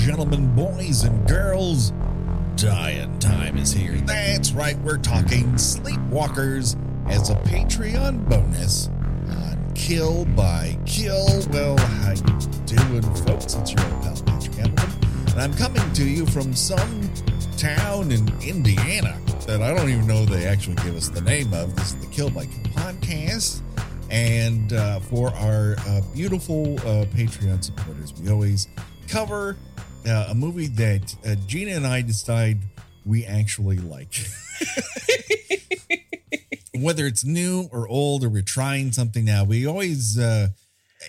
Gentlemen, boys and girls, dying time is here. That's right, we're talking Sleepwalkers as a Patreon bonus on Kill by Kill. Well, how you doing, folks? It's your old pal, Patrick Hamilton, and I'm coming to you from some town in Indiana that I don't even know they actually give us the name of. This is the Kill by Kill podcast. And uh, for our uh, beautiful uh, Patreon supporters, we always cover uh, a movie that uh, Gina and I decide we actually like. Whether it's new or old or we're trying something now, we always, uh,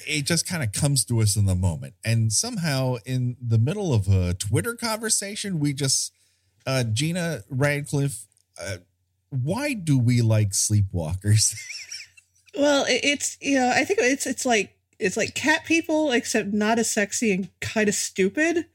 it just kind of comes to us in the moment. And somehow, in the middle of a Twitter conversation, we just, uh, Gina Radcliffe, uh, why do we like sleepwalkers? Well, it's you know, I think it's it's like it's like cat people, except not as sexy and kind of stupid.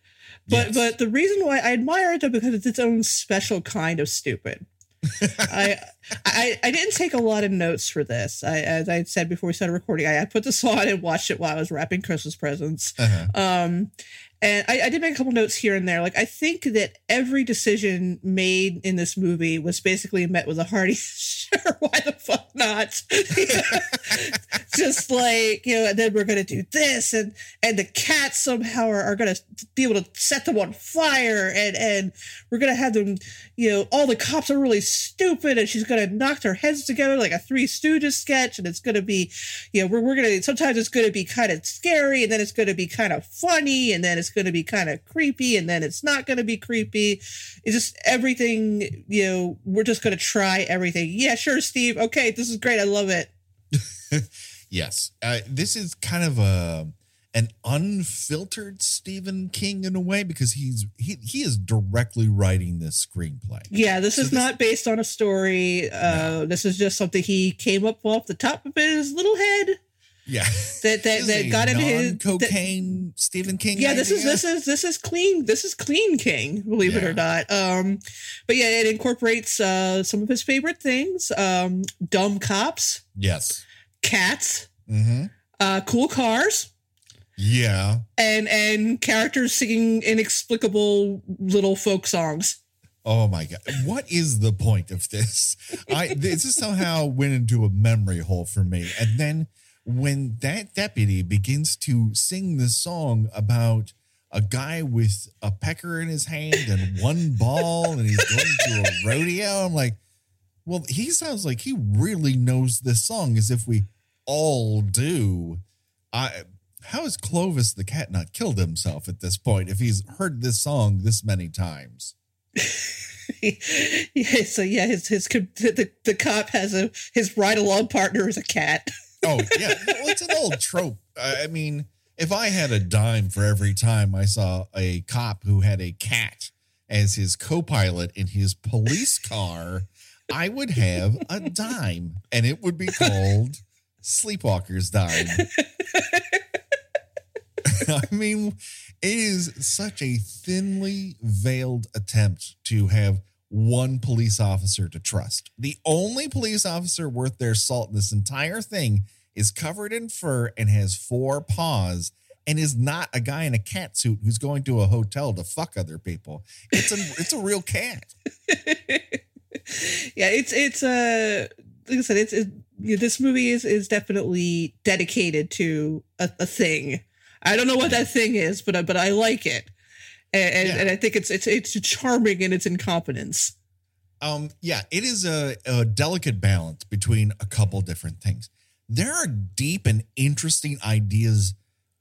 But Yes. but the reason why I admire it though because it's its own special kind of stupid. I, I I didn't take a lot of notes for this. I as I said before we started recording, I, I put this on and watched it while I was wrapping Christmas presents. Uh-huh. Um, and I, I did make a couple notes here and there. Like I think that every decision made in this movie was basically met with a hearty sure. Why the fuck not? Just like you know, and then we're gonna do this, and and the cats somehow are, are gonna be able to set them on fire, and and we're gonna have them. You know, all the cops are really stupid, and she's gonna knock their heads together like a Three Stooges sketch, and it's gonna be, you know, we're we're gonna sometimes it's gonna be kind of scary, and then it's gonna be kind of funny, and then it's gonna be kind of creepy, and then it's not gonna be creepy. It's just everything. You know, we're just gonna try everything. Yeah, sure, Steve. Okay, this is great. I love it. Yes, uh, this is kind of a an unfiltered Stephen King in a way because he's he he is directly writing this screenplay. Yeah, this So is this- not based on a story. Uh, This is just something he came up off the top of his little head Yeah, that that, that got into his that- cocaine Stephen King. yeah, this is this is this is clean. This is clean King, believe it or not. Um, but yeah, it incorporates uh, some of his favorite things: um, dumb cops, yes. cats, hmm uh, cool cars, Yeah, and and characters singing inexplicable little folk songs. Oh my god! What is the point of this? I this is somehow went into a memory hole for me. And then when that deputy begins to sing this song about a guy with a pecker in his hand and one ball, and he's going to a rodeo, I'm like, well, he sounds like he really knows this song, as if we all do. I. How has Clovis the cat not killed himself at this point if he's heard this song this many times? yeah, so yeah, his his the, the cop has a his ride along partner is a cat. Oh yeah, well, it's an old trope. I mean, if I had a dime for every time I saw a cop who had a cat as his co-pilot in his police car, I would have a dime, and it would be called Sleepwalker's Dime. I mean, it is such a thinly veiled attempt to have one police officer to trust. The only police officer worth their salt in this entire thing is covered in fur and has four paws and is not a guy in a cat suit who's going to a hotel to fuck other people. It's a it's a real cat. yeah, it's it's uh like I said, it's it, yeah, this movie is is definitely dedicated to a, a thing. I don't know what that thing is, but I, but I like it, and and, Yeah. and I think it's it's it's charming in its incompetence. Um, yeah, it is a, a delicate balance between a couple different things. There are deep and interesting ideas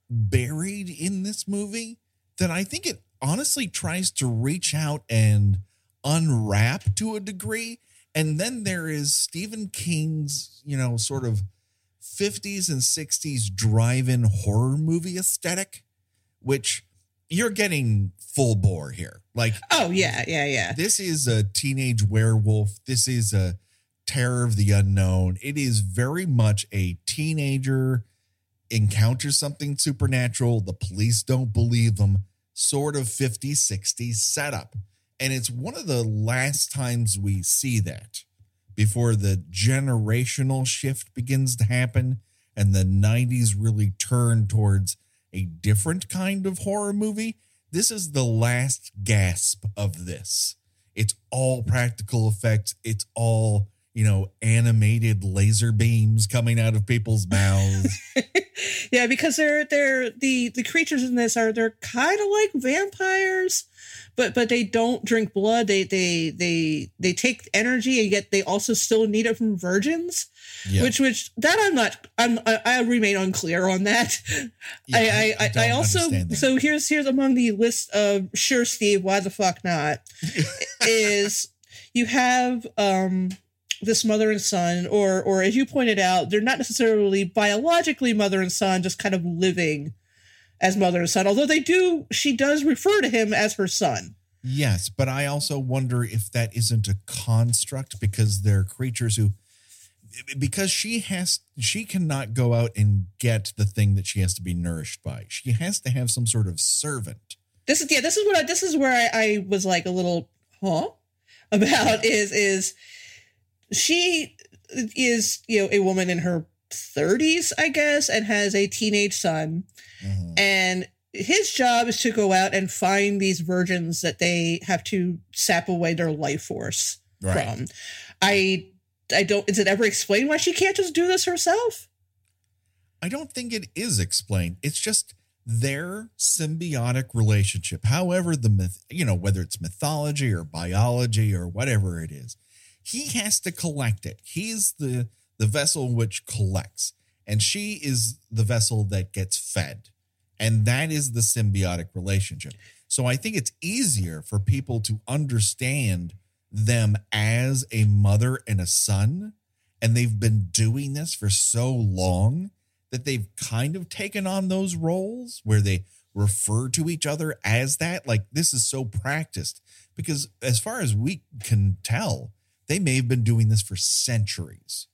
buried in this movie that I think it honestly tries to reach out and unwrap to a degree. And then there is Stephen King's, you know, sort of 50s and 60s drive in horror movie aesthetic, which you're getting full bore here. Like, Oh yeah, yeah, yeah. this is a teenage werewolf. This is a terror of the unknown. It is very much a teenager encounters something supernatural. The police don't believe them, sort of 50s, 60s setup. And it's one of the last times we see that before the generational shift begins to happen and the 90s really turn towards a different kind of horror movie. this is the last gasp of this. It's all practical effects. It's all you know, animated laser beams coming out of people's mouths. yeah, because they're they're the the creatures in this are they're kind of like vampires, but but they don't drink blood. They they they they take energy and yet they also still need it from virgins. Yeah. Which which that I'm not I'm I, I remain unclear on that. Yeah, I I, I, I also so here's here's among the list of sure Steve why the fuck not is you have um this mother and son, or or as you pointed out, they're not necessarily biologically mother and son, just kind of living as mother and son. Although they do, she does refer to him as her son. Yes, but I also wonder if that isn't a construct because they're creatures who because she has she cannot go out and get the thing that she has to be nourished by. She has to have some sort of servant. This is yeah, this is what I, this is where I, I was like a little huh about is is she is you know a woman in her 30s i guess and has a teenage son. Mm-hmm. and his job is to go out and find these virgins that they have to sap away their life force right. from. I i don't is it ever explained why she can't just do this herself? I don't think it is explained. It's just their symbiotic relationship however the myth you know whether it's mythology or biology or whatever it is he has to collect it. He's the the vessel which collects, and she is the vessel that gets fed. And that is the symbiotic relationship. So I think it's easier for people to understand them as a mother and a son. And they've been doing this for so long that they've kind of taken on those roles where they refer to each other as that. Like this is so practiced because, as far as we can tell, they may have been doing this for centuries.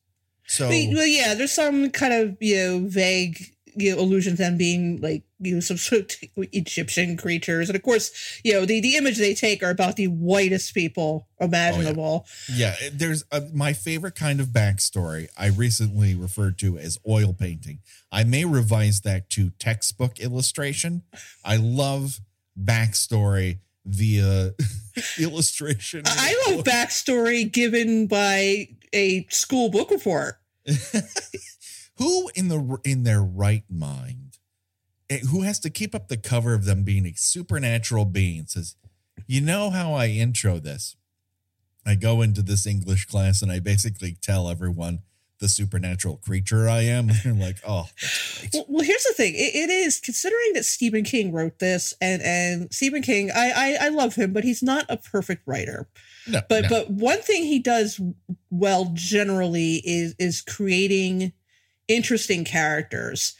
So, well, yeah, there's some kind of you know vague you know allusion to them being like you know some sort of Egyptian creatures, and of course, you know the the image they take are about the whitest people imaginable. Oh, yeah. yeah. there's a, my favorite kind of backstory. I recently referred to as oil painting. I may revise that to textbook illustration. I love backstory via illustration. I love backstory given by a school book report. who in the in their right mind, eh, who has to keep up the cover of them being a supernatural being, says, "You know how I intro this? I go into this English class and I basically tell everyone." The supernatural creature I am. You're like, oh, well, well, here's the thing. It, it is considering that Stephen King wrote this, and and Stephen King, I, I I love him, but he's not a perfect writer. No, but no. but one thing he does well generally is is creating interesting characters,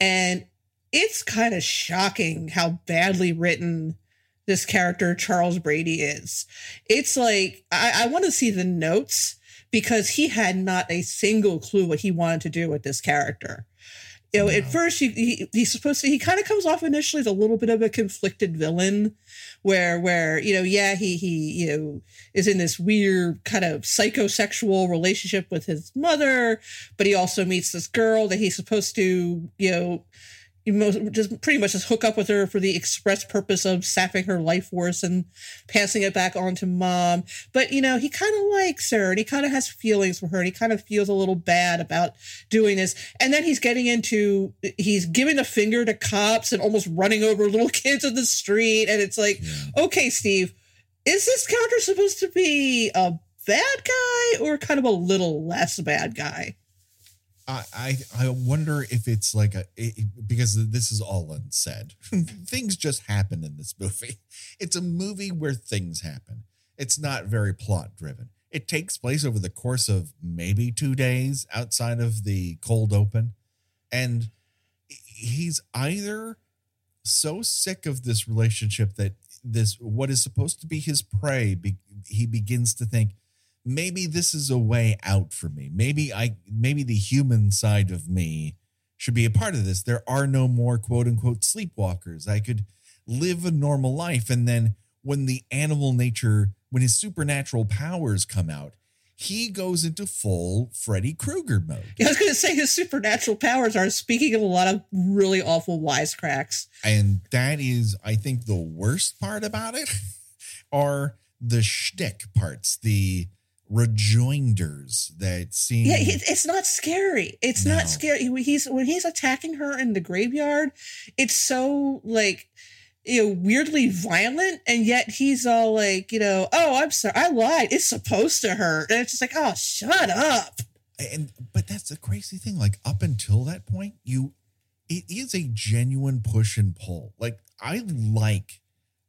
and it's kind of shocking how badly written this character Charles Brady is. It's like I, I want to see the notes because he had not a single clue what he wanted to do with this character. You know, no. at first he, he, he's supposed to he kind of comes off initially as a little bit of a conflicted villain where where you know yeah he he you know is in this weird kind of psychosexual relationship with his mother but he also meets this girl that he's supposed to you know most, just pretty much just hook up with her for the express purpose of sapping her life force and passing it back on to mom. But you know, he kind of likes her and he kind of has feelings for her and he kind of feels a little bad about doing this. And then he's getting into he's giving a finger to cops and almost running over little kids in the street. And it's like, yeah. okay, Steve, is this character supposed to be a bad guy or kind of a little less bad guy? I, I wonder if it's like a it, because this is all unsaid. things just happen in this movie. It's a movie where things happen. It's not very plot driven. It takes place over the course of maybe two days outside of the cold open, and he's either so sick of this relationship that this what is supposed to be his prey. Be, he begins to think maybe this is a way out for me. Maybe I maybe the human side of me should be a part of this. There are no more quote unquote sleepwalkers. I could live a normal life and then when the animal nature when his supernatural powers come out, he goes into full Freddy Krueger mode. Yeah, I was going to say his supernatural powers are speaking of a lot of really awful wisecracks. And that is, I think, the worst part about it are the shtick parts, the rejoinders that seem. Yeah, it's not scary. It's no. not scary. He's when he's attacking her in the graveyard. It's so like you know weirdly violent, and yet he's all like, you know, oh, I'm sorry, I lied. It's supposed to hurt, and it's just like, oh, shut up. And but that's the crazy thing. Like up until that point, you it is a genuine push and pull. Like I like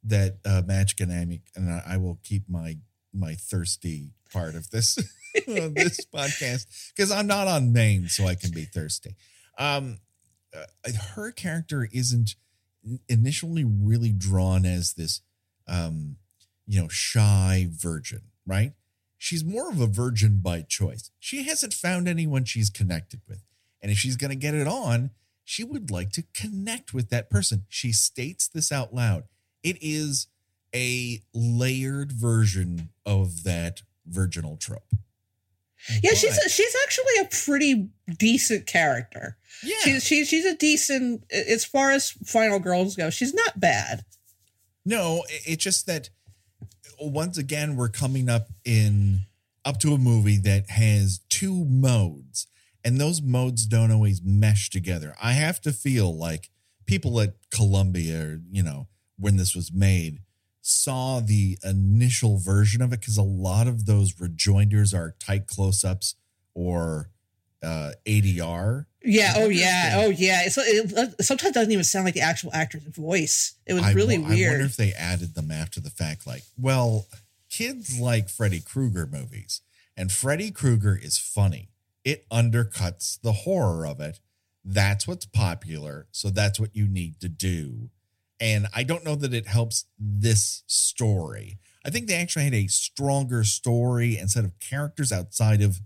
that uh magic dynamic, and I, I will keep my my thirsty part of this this podcast because I'm not on main, so I can be thirsty. Um, uh, her character isn't initially really drawn as this, um, you know, shy virgin, right? She's more of a virgin by choice. She hasn't found anyone she's connected with, and if she's going to get it on, she would like to connect with that person. She states this out loud. It is a layered version of that virginal trope. Yeah, but, she's a, she's actually a pretty decent character. Yeah, she's she's she's a decent as far as final girls go. She's not bad. No, it's just that once again we're coming up in up to a movie that has two modes, and those modes don't always mesh together. I have to feel like people at Columbia, you know, when this was made, saw the initial version of it because a lot of those rejoinders are tight close ups or uh, ADR. Yeah. Oh, yeah. Oh, yeah. It's, it sometimes doesn't even sound like the actual actor's voice. It was really I, weird. I wonder if they added them after the fact. Like, well, kids like Freddy Krueger movies, and Freddy Krueger is funny. It undercuts the horror of it. That's what's popular. So that's what you need to do and I don't know that it helps this story. I think they actually had a stronger story and set of characters outside of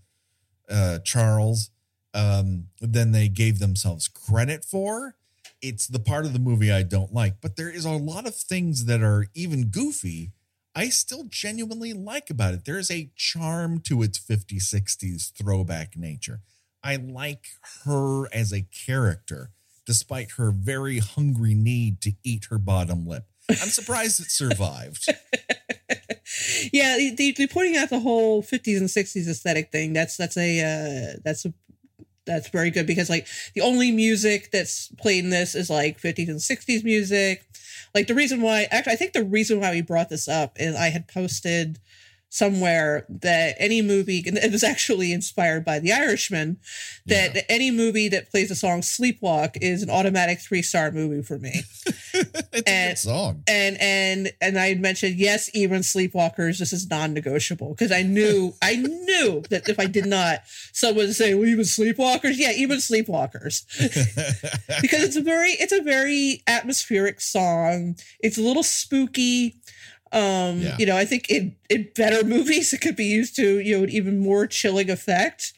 uh, Charles um, than they gave themselves credit for. It's the part of the movie I don't like, but there is a lot of things that are even goofy. I still genuinely like about it. There is a charm to its 50s, 60s throwback nature. I like her as a character despite her very hungry need to eat her bottom lip. I'm surprised it survived. yeah, they, are pointing out the whole 50s and 60s aesthetic thing. That's that's a uh, that's a that's very good because like the only music that's played in this is like 50s and 60s music. Like the reason why actually I think the reason why we brought this up is I had posted somewhere that any movie, and it was actually inspired by The Irishman, that yeah. any movie that plays the song Sleepwalk is an automatic three star movie for me. it's and, a good song. And and and I mentioned, yes, even Sleepwalkers, this is non negotiable because I knew, I knew that if I did not, someone would say, well, even Sleepwalkers? Yeah, even Sleepwalkers. because it's a very, it's a very atmospheric song. It's a little spooky um, yeah. You know, I think in in better movies it could be used to you know an even more chilling effect.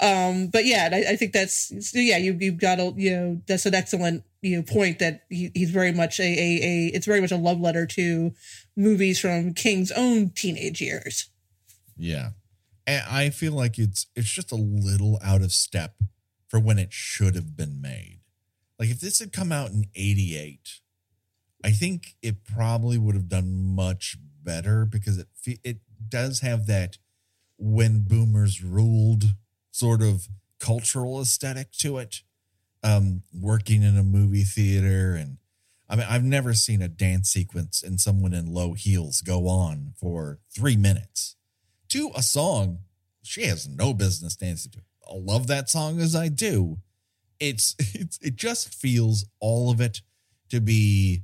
Um, but yeah, I, I, think that's yeah you you've got a you know that's an excellent you know point that he, he's very much a, a a it's very much a love letter to movies from King's own teenage years. Yeah, and I feel like it's it's just a little out of step for when it should have been made. Like if this had come out in '88 I think it probably would have done much better because it it does have that when boomers ruled sort of cultural aesthetic to it. Um, working in a movie theater and I mean I've never seen a dance sequence and someone in low heels go on for three minutes to a song she has no business dancing to. I love that song as I do. It's it's it just feels all of it to be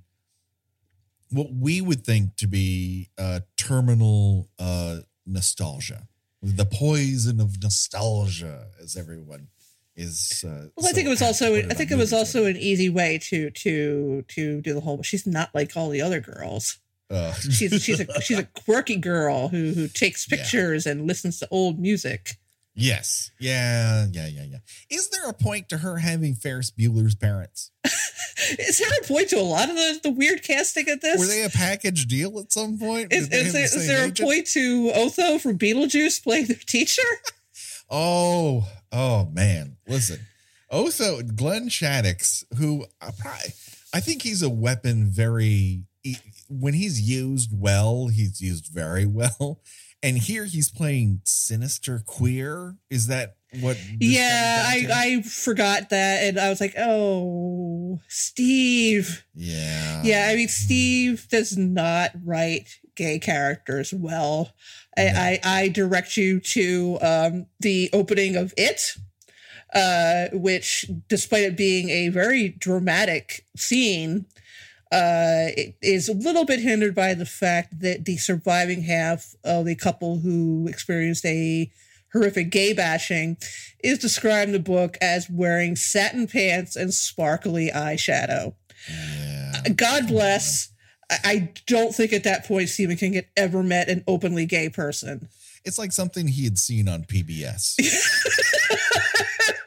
what we would think to be uh, terminal uh, nostalgia, the poison of nostalgia, as everyone is. Uh, well, I think it was also. I think it was also an easy way to to to do the whole. She's not like all the other girls. Uh. she's she's a she's a quirky girl who who takes pictures yeah. and listens to old music. Yes. Yeah. Yeah. Yeah. Yeah. Is there a point to her having Ferris Bueller's parents? Is there a point to a lot of the, the weird casting at this? Were they a package deal at some point? is, is there, the is there a point to Otho from Beetlejuice playing their teacher? Oh, oh man. Listen, Otho, Glenn Shadix, who uh, I, probably, I think he's a weapon very, he- when he's used well, he's used very well. And here he's playing sinister queer. Is that what? yeah, I, to? I forgot that. And I was like, oh, Steve. yeah. Yeah, I mean, Steve does not write gay characters well. No. I, I, I direct you to um, the opening of It, uh, which, despite it being a very dramatic scene, uh, it is a little bit hindered by the fact that the surviving half of the couple who experienced a horrific gay bashing is described in the book as wearing satin pants and sparkly eyeshadow. Yeah. God bless. I, I don't think at that point Stephen King had ever met an openly gay person. It's like something he had seen on PBS.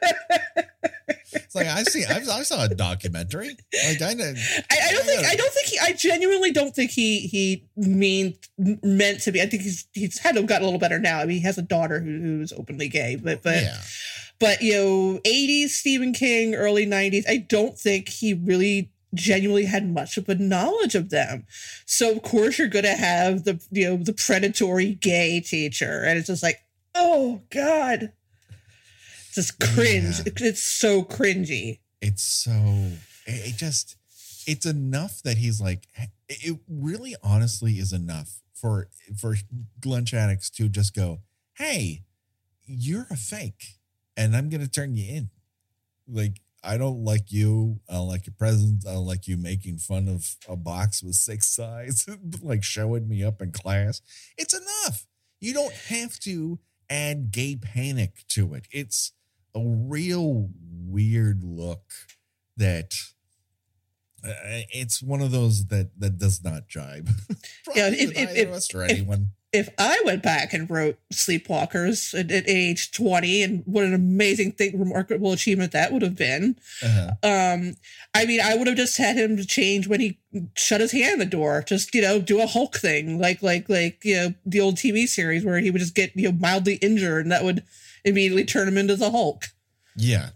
it's like I see. I, I saw a documentary. Like I. I, I don't think. I don't think he. I genuinely don't think he he mean meant to be. I think he's he's had gotten a little better now. I mean, he has a daughter who, who's openly gay, but but yeah. but you know, eighties Stephen King, early nineties. I don't think he really genuinely had much of a knowledge of them. So of course you're going to have the you know the predatory gay teacher, and it's just like, oh god, just cringe. Yeah. It's so cringy. it's so it, just it's enough that he's like it really honestly is enough for for Glenn Shadix to just go, hey, you're a fake, and I'm gonna turn you in. Like I don't like you. I don't like your presence. I don't like you making fun of a box with six sides, like showing me up in class. It's enough. You don't have to add gay panic to it. It's a real weird look that uh, it's one of those that that does not jibe. Yeah, if- if- if- or if- anyone. if I went back and wrote Sleepwalkers at, at age 20 and what an amazing thing, remarkable achievement that would have been. Uh-huh. Um, I mean, I would have just had him change when he shut his hand in the door, just, you know, do a Hulk thing, like, like, like, you know, the old TV series where he would just get, you know, mildly injured and that would immediately turn him into the Hulk. Yeah.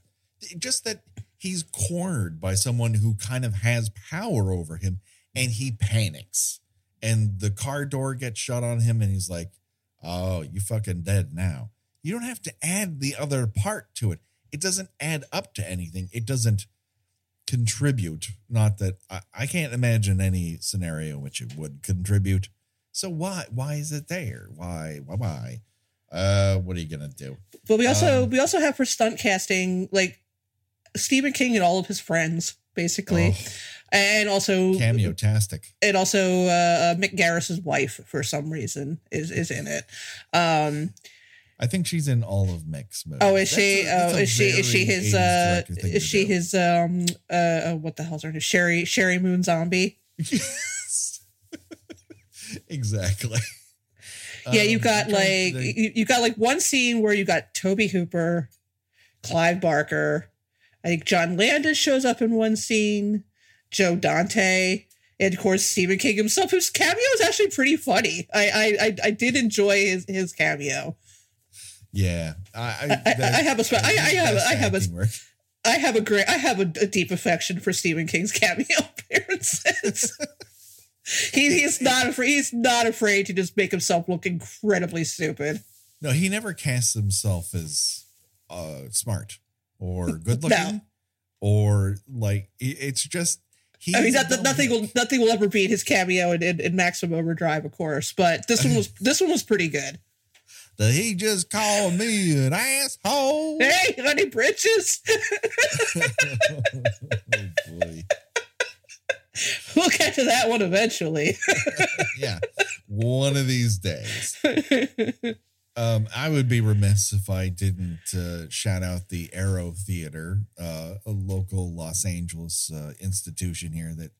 Just that he's cornered by someone who kind of has power over him and he panics. And the car door gets shut on him and he's like, Oh, you fucking dead now. You don't have to add the other part to it. It doesn't add up to anything. It doesn't contribute. Not that I, I can't imagine any scenario which it would contribute. So why why is it there? Why why why? Uh what are you gonna do? But we also, Um, we also have for stunt casting, like Stephen King and all of his friends, basically. Oh, And also, cameo tastic. and also uh, uh, Mick Garris's wife for some reason is is in it. Um, I think she's in all of Mick's movies. oh, is That's she? a- Oh, is she? Is she his? Uh, is she do. his? Um, uh, uh, what the hell's her name? Sheri Sheri Moon Zombie. Yes. exactly. Yeah, Um, you got I'm like to think. you, you got like one scene where you got Tobe Hooper, Clive Barker. I think John Landis shows up in one scene. Joe Dante. And of course, Stephen King himself, whose cameo is actually pretty funny. I I I, did enjoy his his cameo. yeah, I, I, I- I have a spe- I- I have I have a- work. I have a great, I have a, a deep affection for Stephen King's cameo appearances. he, he's not afraid. He's not afraid to just make himself look incredibly stupid. No, he never casts himself as uh, smart or good looking, No. or like it's just. He I mean, not, nothing will nothing will ever beat his cameo in, in, in Maximum Overdrive, of course. But this one was this one was pretty good. Did he just call me an asshole? Hey, honey, britches. oh boy. we'll get to that one eventually. yeah, one of these days. Um, I would be remiss if I didn't uh, shout out the Arrow Theater, uh, a local Los Angeles uh, institution here that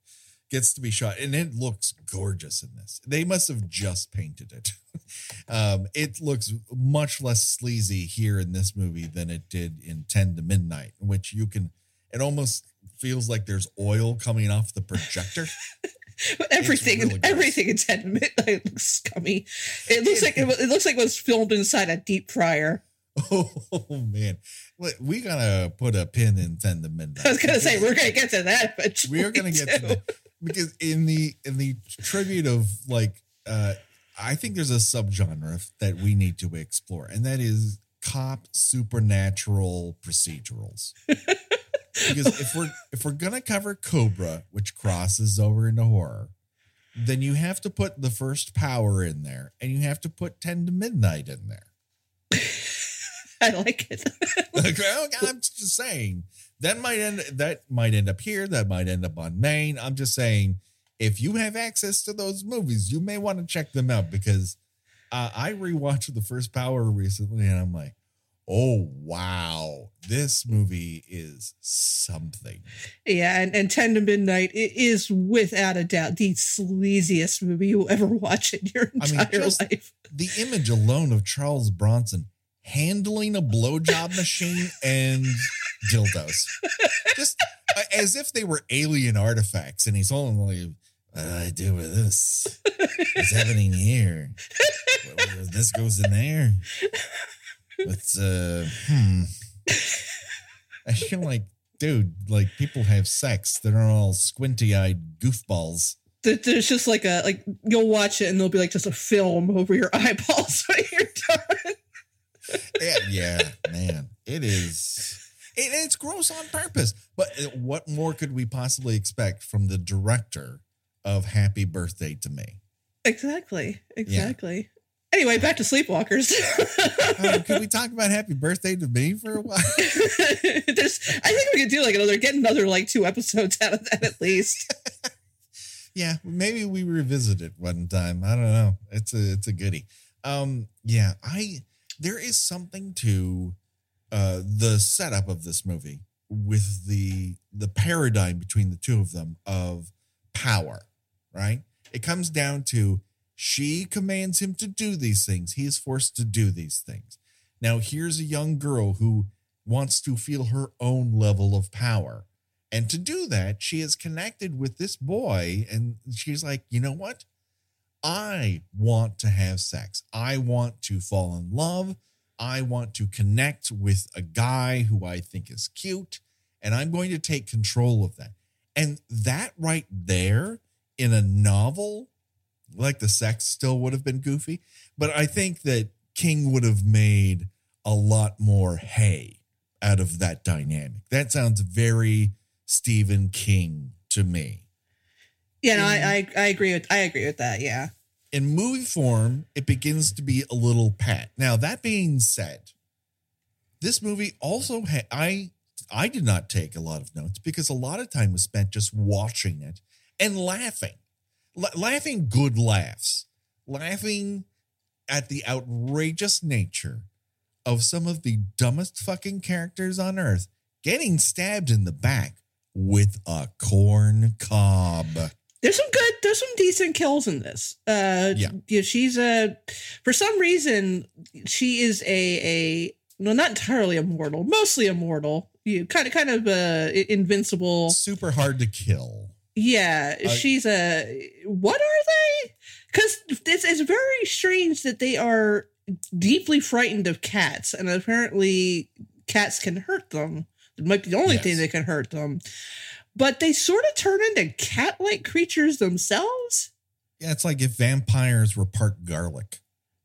gets to be shot, and it looks gorgeous in this. They must have just painted it. um, it looks much less sleazy here in this movie than it did in Ten to Midnight, which you can. It almost feels like there's oil coming off the projector. Everything, really everything it's Ten Midnight looks scummy. It looks like it, it looks like it was filmed inside a deep fryer. Oh man, we gotta put a pin in ten to midnight. I was gonna say we're gonna get to that, but we are gonna get to that because in the in the tribute of like uh I think there's a subgenre that we need to explore, and that is cop supernatural procedurals. Because if we're if we're gonna cover Cobra, which crosses over into horror, then you have to put the first power in there, and you have to put ten to midnight in there. I like it. Like, well, I'm just saying that might end that might end up here. That might end up on main. I'm just saying if you have access to those movies, you may want to check them out because uh, I rewatched the first Power recently, and I'm like, oh wow, this movie is something. yeah, and, and Ten to Midnight it is without a doubt the sleaziest movie you'll ever watch in your I mean, entire life. The image alone of Charles Bronson handling a blowjob machine and dildos, just uh, as if they were alien artifacts, and he's only like, "What do I do with this? What's happening here? This goes in there. What's uh? Hmm. I feel like, dude, like people have sex. They're not all squinty-eyed goofballs. There's just like a like you'll watch it and there'll be like just a film over your eyeballs when you're done. yeah, yeah, man, it is. It, it's gross on purpose. But uh, what more could we possibly expect from the director of Happy Birthday to Me? Exactly. Exactly. Anyway, back to Sleepwalkers. Uh, could we talk about Happy Birthday to Me for a while? There's, I think we could do like another, get another like two episodes out of that at least. Yeah, maybe we revisit it one time. I don't know. It's a it's a goodie. Um, yeah, I there is something to uh the setup of this movie with the the paradigm between the two of them of power, right? It comes down to she commands him to do these things. He is forced to do these things. Now, here's a young girl who wants to feel her own level of power. And to do that, she is connected with this boy, and she's like, you know what? I want to have sex. I want to fall in love. I want to connect with a guy who I think is cute, and I'm going to take control of that. And that right there in a novel, like the sex still would have been goofy, but I think that King would have made a lot more hay out of that dynamic. That sounds very Stephen King to me. Yeah, no, I, I I agree with I agree with that. Yeah. In movie form, it begins to be a little pat. Now, that being said, this movie also had I I did not take a lot of notes because a lot of time was spent just watching it and laughing. La- laughing good laughs. Laughing at the outrageous nature of some of the dumbest fucking characters on earth getting stabbed in the back with a corn cob. There's some good, there's some decent kills in this. Uh, Yeah. yeah. She's a, for some reason, she is a a no, not entirely immortal, mostly immortal. You kind of kind of uh invincible. Super hard to kill. Yeah, Uh, she's a. What are they? Because it's it's very strange that they are deeply frightened of cats, and apparently cats can hurt them. It might be the only thing that can hurt them. But they sort of turn into cat-like creatures themselves. Yeah, it's like if vampires were part garlic.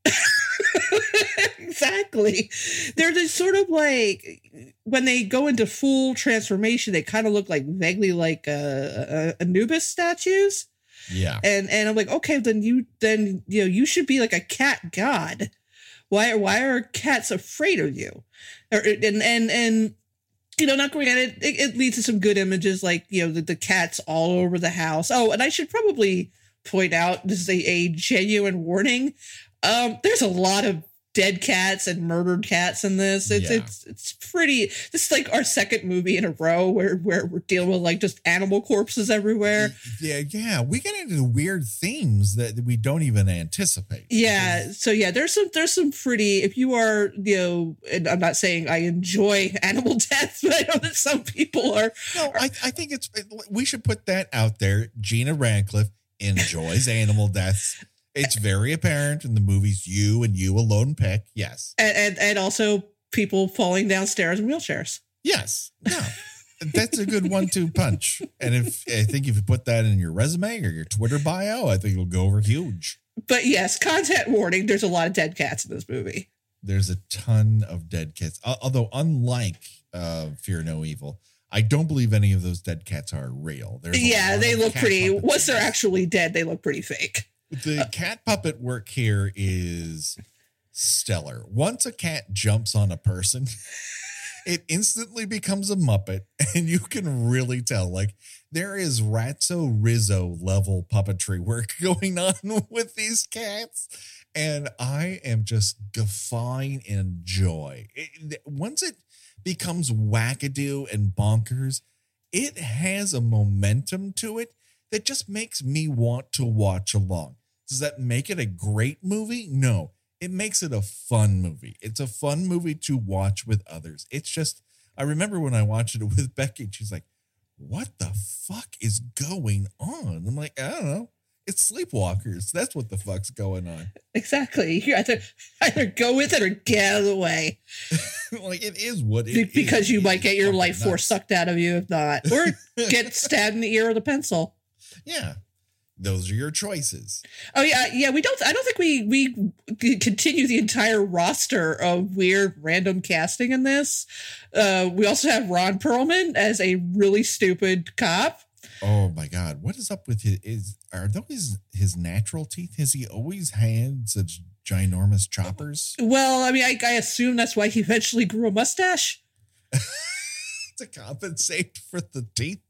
exactly. They're just sort of like when they go into full transformation, they kind of look like vaguely like uh, uh, Anubis statues. Yeah. and and I'm like, okay, then you then you know you should be like a cat god. Why why are cats afraid of you? Or, and and and you know, not granted, it, it leads to some good images like you know the, the cats all over the house. Oh, and I should probably point out this is a, a genuine warning. Um, there's a lot of dead cats and murdered cats in this. It's Yeah. it's it's pretty. This is like our second movie in a row where where we're dealing with like just animal corpses everywhere. Yeah, yeah. We get into weird themes that we don't even anticipate. Yeah. So yeah, there's some there's some pretty. If you are you know, and I'm not saying I enjoy animal death, but I know that some people are. No, I, I think it's we should put that out there. Gina Radcliffe enjoys animal deaths. It's very apparent in the movies you and you alone pick. Yes. And, and, and also people falling downstairs in wheelchairs. Yes. Yeah. That's a good one two punch. And if I think if you put that in your resume or your Twitter bio, I think it'll go over huge. But yes, content warning. There's a lot of dead cats in this movie. There's a ton of dead cats. Although unlike uh Fear No Evil, I don't believe any of those dead cats are real. There's yeah, they look pretty. Once they're actually dead, they look pretty fake. The uh, cat puppet work here is stellar. Once a cat jumps on a person, it instantly becomes a Muppet, and you can really tell. Like there is Ratso Rizzo level puppetry work going on with these cats, and I am just guffawing in joy. It- once it becomes wackadoo and bonkers, it has a momentum to it that just makes me want to watch along. Does that make it a great movie? No. It makes it a fun movie. It's a fun movie to watch with others. It's just, I remember when I watched it with Becky, she's like, What the fuck is going on? I'm like, I don't know. It's sleepwalkers. That's what the fuck's going on. Exactly. You either either go with it or get out of the way like, it is what it Be- is. because you might get your life force nuts. sucked out of you if not, or get stabbed in the ear with a pencil. Yeah. Those are your choices. Oh yeah, yeah. We don't. I don't think we we continue the entire roster of weird random casting in this. Uh, we also have Ron Perlman as a really stupid cop. Oh my God. What is up with his is are those his natural teeth? Has he always had such ginormous choppers? Well, I mean, I, I assume that's why he eventually grew a mustache. to compensate for the teeth?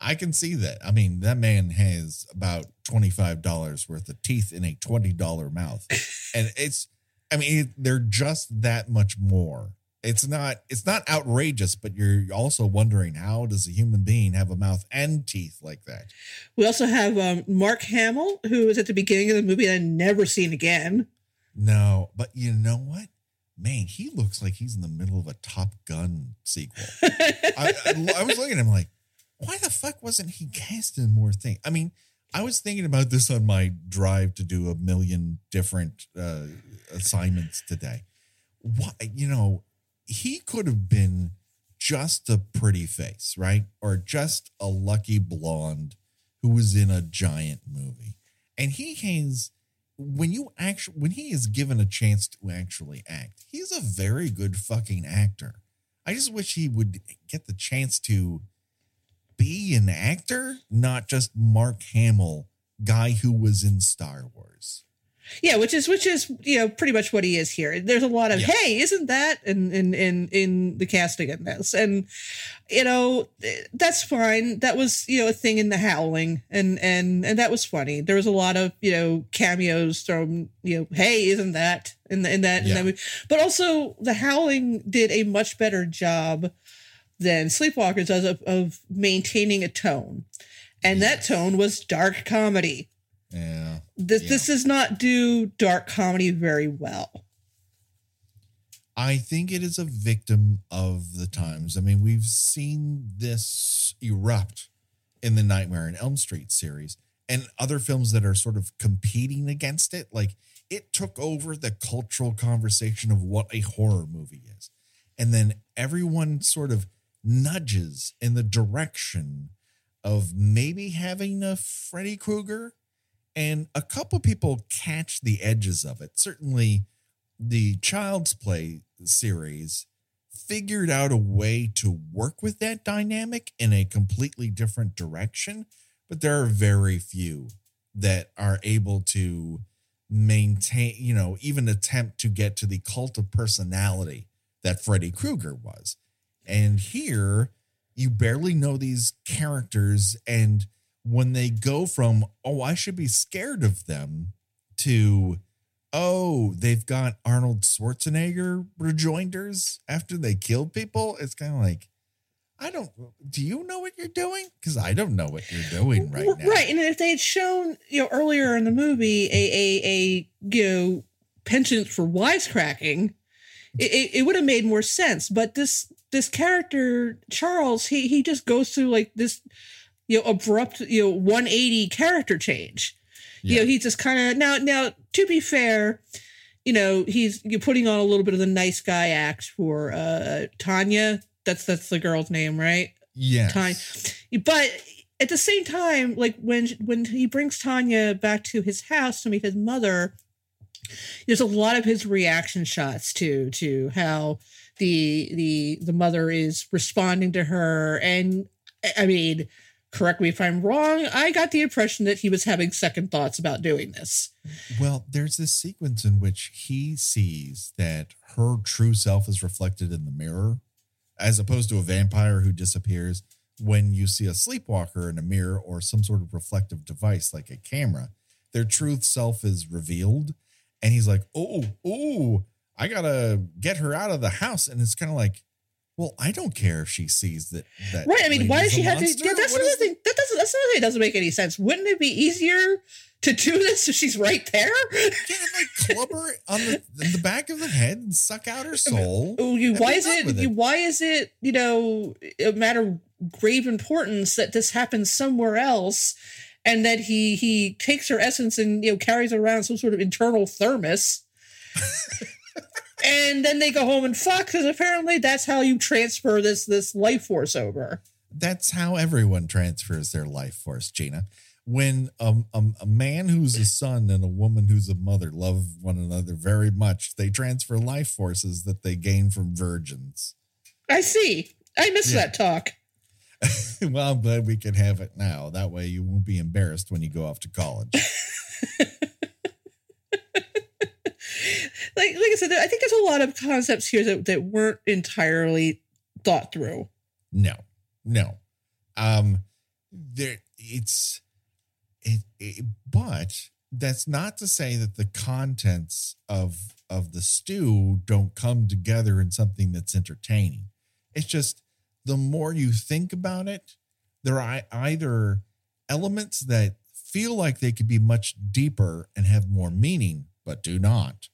I can see that. I mean, that man has about $25 worth of teeth in a $20 mouth. and it's I mean, they're just that much more. It's not it's not outrageous, but you're also wondering how does a human being have a mouth and teeth like that? We also have um, Mark Hamill, who was at the beginning of the movie and I never seen again. No, but you know what? Man, he looks like he's in the middle of a Top Gun sequel. I, I, I was looking at him like, why the fuck wasn't he cast in more things? I mean, I was thinking about this on my drive to do a million different uh, assignments today. Why, you know, he could have been just a pretty face, right? Or just a lucky blonde who was in a giant movie. And he has when you actually when he is given a chance to actually act, he's a very good fucking actor. I just wish he would get the chance to be an actor, not just Mark Hamill, guy who was in Star Wars. Yeah, which is which is you know pretty much what he is here. There's a lot of Yeah. hey, isn't that in in in in the casting in this, and you know that's fine. That was you know a thing in the Howling, and and and that was funny. There was a lot of you know cameos from you know hey, isn't that in the, in that in that movie, but also the Howling did a much better job than Sleepwalkers does of, of maintaining a tone, and that tone was dark comedy. Yeah. This Yeah. this does not do dark comedy very well. I think it is a victim of the times. I mean, we've seen this erupt in the Nightmare on Elm Street series and other films that are sort of competing against it. Like it took over the cultural conversation of what a horror movie is. And then everyone sort of nudges in the direction of maybe having a Freddy Krueger. And a couple people catch the edges of it. Certainly, the Child's Play series figured out a way to work with that dynamic in a completely different direction, but there are very few that are able to maintain, you know, even attempt to get to the cult of personality that Freddy Krueger was. And here, you barely know these characters. And when they go from, oh, I should be scared of them to, oh, they've got Arnold Schwarzenegger rejoinders after they killed people. It's kind of like, I don't. Do you know what you're doing? Because I don't know what you're doing right now. Right, and if they had shown you know earlier in the movie a a a you know penchant for wisecracking, it, it would have made more sense. But this this character Charles, he he just goes through like this you know abrupt you know 180 character change. You know, he's just kind of now now to be fair, you know, he's you're putting on a little bit of the nice guy act for uh Tanya. That's that's the girl's name, right? Yes. time. But at the same time, like when when he brings Tanya back to his house to meet his mother, there's a lot of his reaction shots to to how the the the mother is responding to her, and I mean. Correct me if I'm wrong. I got the impression that he was having second thoughts about doing this. Well, there's this sequence in which he sees that her true self is reflected in the mirror, as opposed to a vampire who disappears. When you see a sleepwalker in a mirror or some sort of reflective device like a camera, their truth self is revealed. And he's like, oh, oh, I gotta get her out of the house. And it's kind of like, well, I don't care if she sees that. that Right. I mean, why does she have to? Yeah, that's What another thing. That doesn't. That's another thing that doesn't make any sense. Wouldn't it be easier to do this if she's right there? Yeah, like club her on the, the back of the head and suck out her soul. Oh, you, why is it, You, why is it? You know, a matter of grave importance that this happens somewhere else, and that he he takes her essence and you know carries around some sort of internal thermos. and then they go home and fuck because apparently that's how you transfer this this life force over. That's how everyone transfers their life force, Gina. When um, um, a man who's a son and a woman who's a mother love one another very much, they transfer life forces that they gain from virgins. I see. I missed Yeah. that talk. well, I'm glad we can have it now. That way you won't be embarrassed when you go off to college. like like I said, I think there's a lot of concepts here that, that weren't entirely thought through. No, no. Um, there it's it, it, but that's not to say that the contents of of the stew don't come together in something that's entertaining. It's just the more you think about it, there are either elements that feel like they could be much deeper and have more meaning, but do not,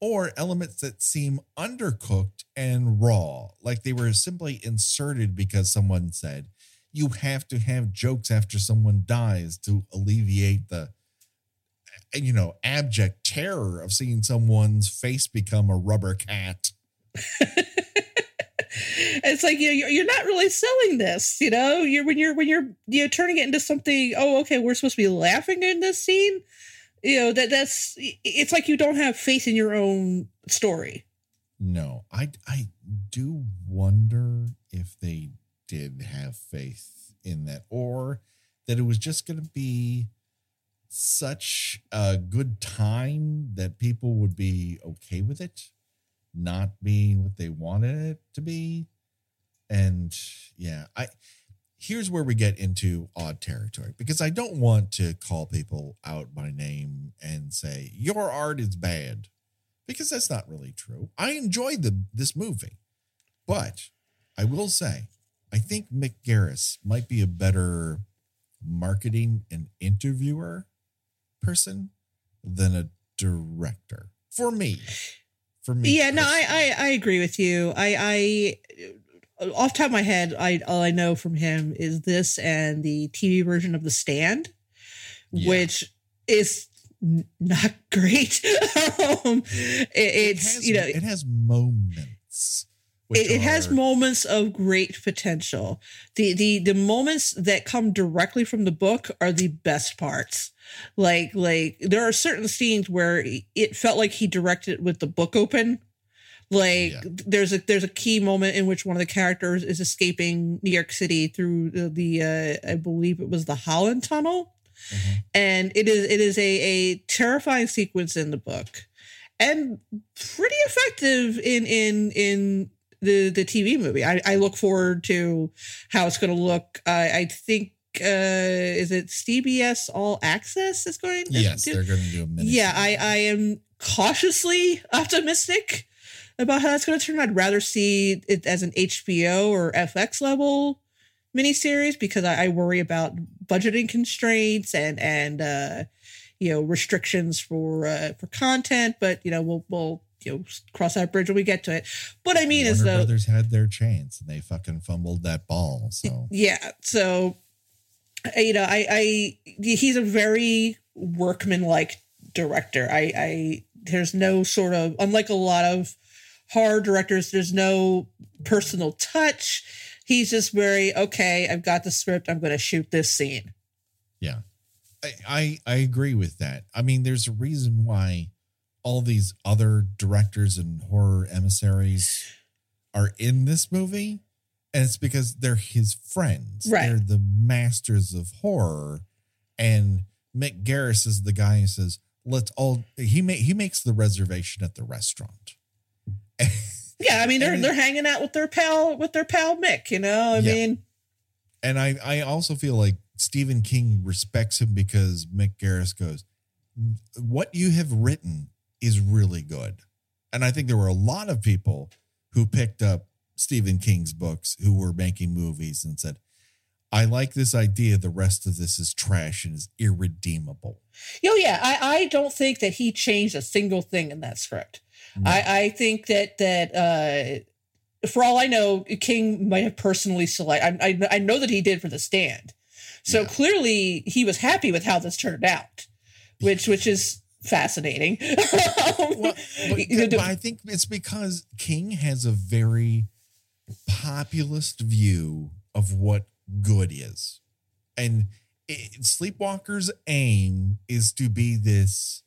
or elements that seem undercooked and raw, like they were simply inserted because someone said, you have to have jokes after someone dies to alleviate the you know abject terror of seeing someone's face become a rubber cat it's like you you're not really selling this, you know. You're when you're when you're you know turning it into something. Oh, okay, we're supposed to be laughing in this scene. You know that that's it's like you don't have faith in your own story. no i i do wonder if they did have faith in that or that it was just going to be such a good time that people would be okay with it not being what they wanted it to be and yeah i here's where we get into odd territory because i don't want to call people out by name and say your art is bad because that's not really true i enjoyed the this movie but i will say i think mick garris might be a better marketing and interviewer person than a director for me for me Yeah, no, I. I I agree with you. I I off the top of my head, I all I know from him is this and the TV version of The Stand, Yeah. which is n- not great. um, it, It it's has- you know it has moments it, it has moments of great potential. The the the moments that come directly from the book are the best parts. Like like there are certain scenes where it felt like he directed it with the book open. Like Yeah. there's a there's a key moment in which one of the characters is escaping New York City through the, the uh, I believe it was the Holland Tunnel Mhm. and it is it is a, a terrifying sequence in the book and pretty effective in in in the the TV movie. I, I look forward to how it's going to look. I I think uh is it CBS All Access is going? is- Yes, they're going to do a minute. yeah, I I am cautiously optimistic about how that's going to turn. I'd rather see it as an HBO or FX level miniseries because I, I worry about budgeting constraints and and uh, you know restrictions for uh, for content. But you know we'll we'll you know cross that bridge when we get to it. But I mean Warner is though, Brothers had their chance and they fucking fumbled that ball. So yeah. So you know I I he's a very workman-like director. I I there's no sort of unlike a lot of horror directors there's no personal touch he's just very okay i've got the script i'm going to shoot this scene yeah, I, I I agree with that. I mean, there's a reason why all these other directors and horror emissaries are in this movie, and it's because they're his friends. Right. They're the masters of horror, and Mick Garris is the guy who says, "Let's all." He ma- he makes the reservation at the restaurant. yeah i mean they're And- they're hanging out with their pal with their pal mick you know i Yeah. mean And I, I also feel like Stephen King respects him because Mick Garris goes, What you have written is really good. And I think there were a lot of people who picked up Stephen King's books who were making movies and said, I like this idea. The rest of this is trash and is irredeemable. oh yeah i i don't think that he changed a single thing in that script I i think that that uh for all I know, King might have personally selected. I, I, I know that he did for the stand, so Yeah. clearly he was happy with how this turned out, which which is fascinating. Well, but, You know, but I think it's because King has a very populist view of what good is. And it, Sleepwalker's aim is to be this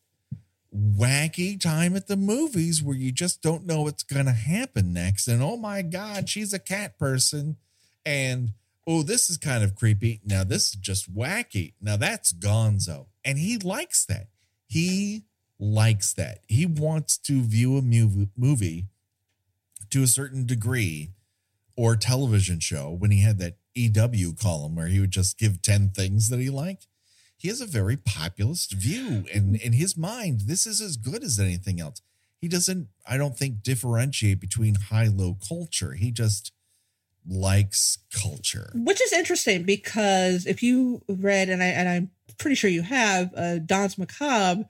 wacky time at the movies where you just don't know what's going to happen next. And oh my God, she's a cat person. And oh, this is kind of creepy. Now, this is just wacky. Now, that's gonzo. And he likes that. He likes that. He wants to view a movie, to a certain degree or television show when he had that EW column where he would just give 10 things that he liked. He has a very populist view, and in his mind, this is as good as anything else. He doesn't, I don't think, differentiate between high low culture. He just likes culture. which is interesting because if you read and I and I'm pretty sure you have uh, Danse Macabre,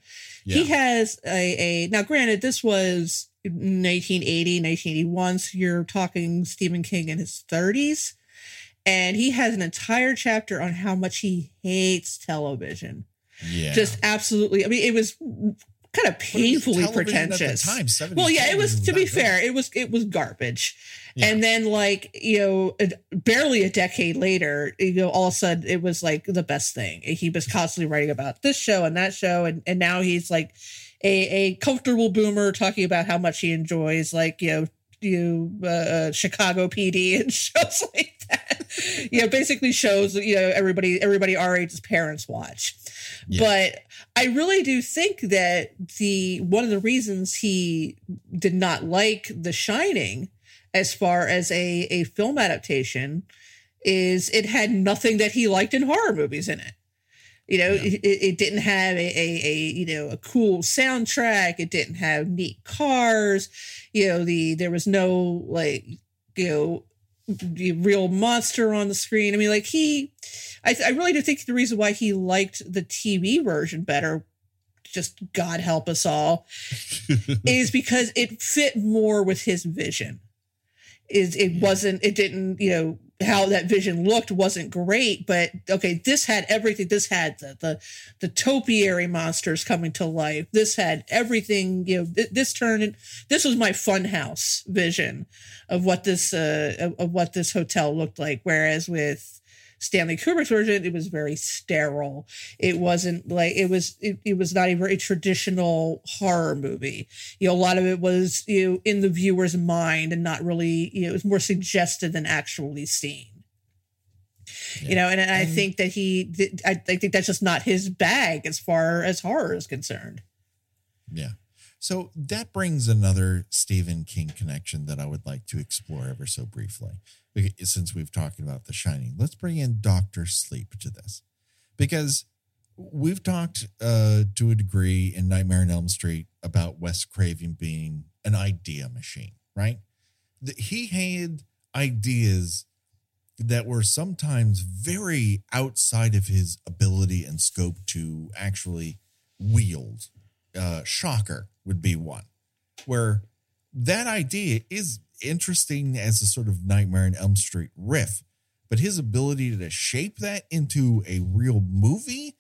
he has a, a now granted this was 1980 1981 so you're talking Stephen King in his 30s and he has an entire chapter on how much he hates television yeah. just absolutely I mean it was kind of But it was painfully television at the pretentious time, well yeah it was to be good. fair it was it was garbage Yeah. and then like you know barely a decade later you know all of a sudden it was like the best thing he was constantly writing about this show and that show and, and now he's like a, a comfortable boomer talking about how much he enjoys like you know you uh, uh, Chicago PD and shows like that. you know, basically shows you know everybody everybody our age's parents watch. Yeah. But I really do think that the one of the reasons he did not like The Shining as far as a a film adaptation is it had nothing that he liked in horror movies in it. You know, Yeah. it, it didn't have a, a, a you know a cool soundtrack. It didn't have neat cars. You know, the there was no like you know the real monster on the screen. I mean, like he, I, I really do think the reason why he liked the TV version better, just God help us all, is because it fit more with his vision. Is it wasn't it didn't you know how that vision looked wasn't great, but okay, this had everything. This had the the, the topiary monsters coming to life. This had everything. You know, th- this turned. This was my funhouse vision of what this uh of, of what this hotel looked like. Whereas with Stanley Kubrick's version, it was very sterile. It wasn't like it was. It, it was not a very traditional horror movie. You know, a lot of it was you know in the viewer's mind and not really. You know, it was more suggested than actually seen. You know, and, and I And- think that he. did- I, I think that's just not his bag as far as horror is concerned. Yeah. So that brings another Stephen King connection that I would like to explore ever so briefly. Since we've talked about The Shining, let's bring in Doctor Sleep to this because we've talked uh, to a degree in Nightmare on Elm Street about Wes Craven being an idea machine, right? He had ideas that were sometimes very outside of his ability and scope to actually wield. Uh, Shocker would be one, where that idea is interesting as a sort of Nightmare on Elm Street riff, but his ability to shape that into a real movie,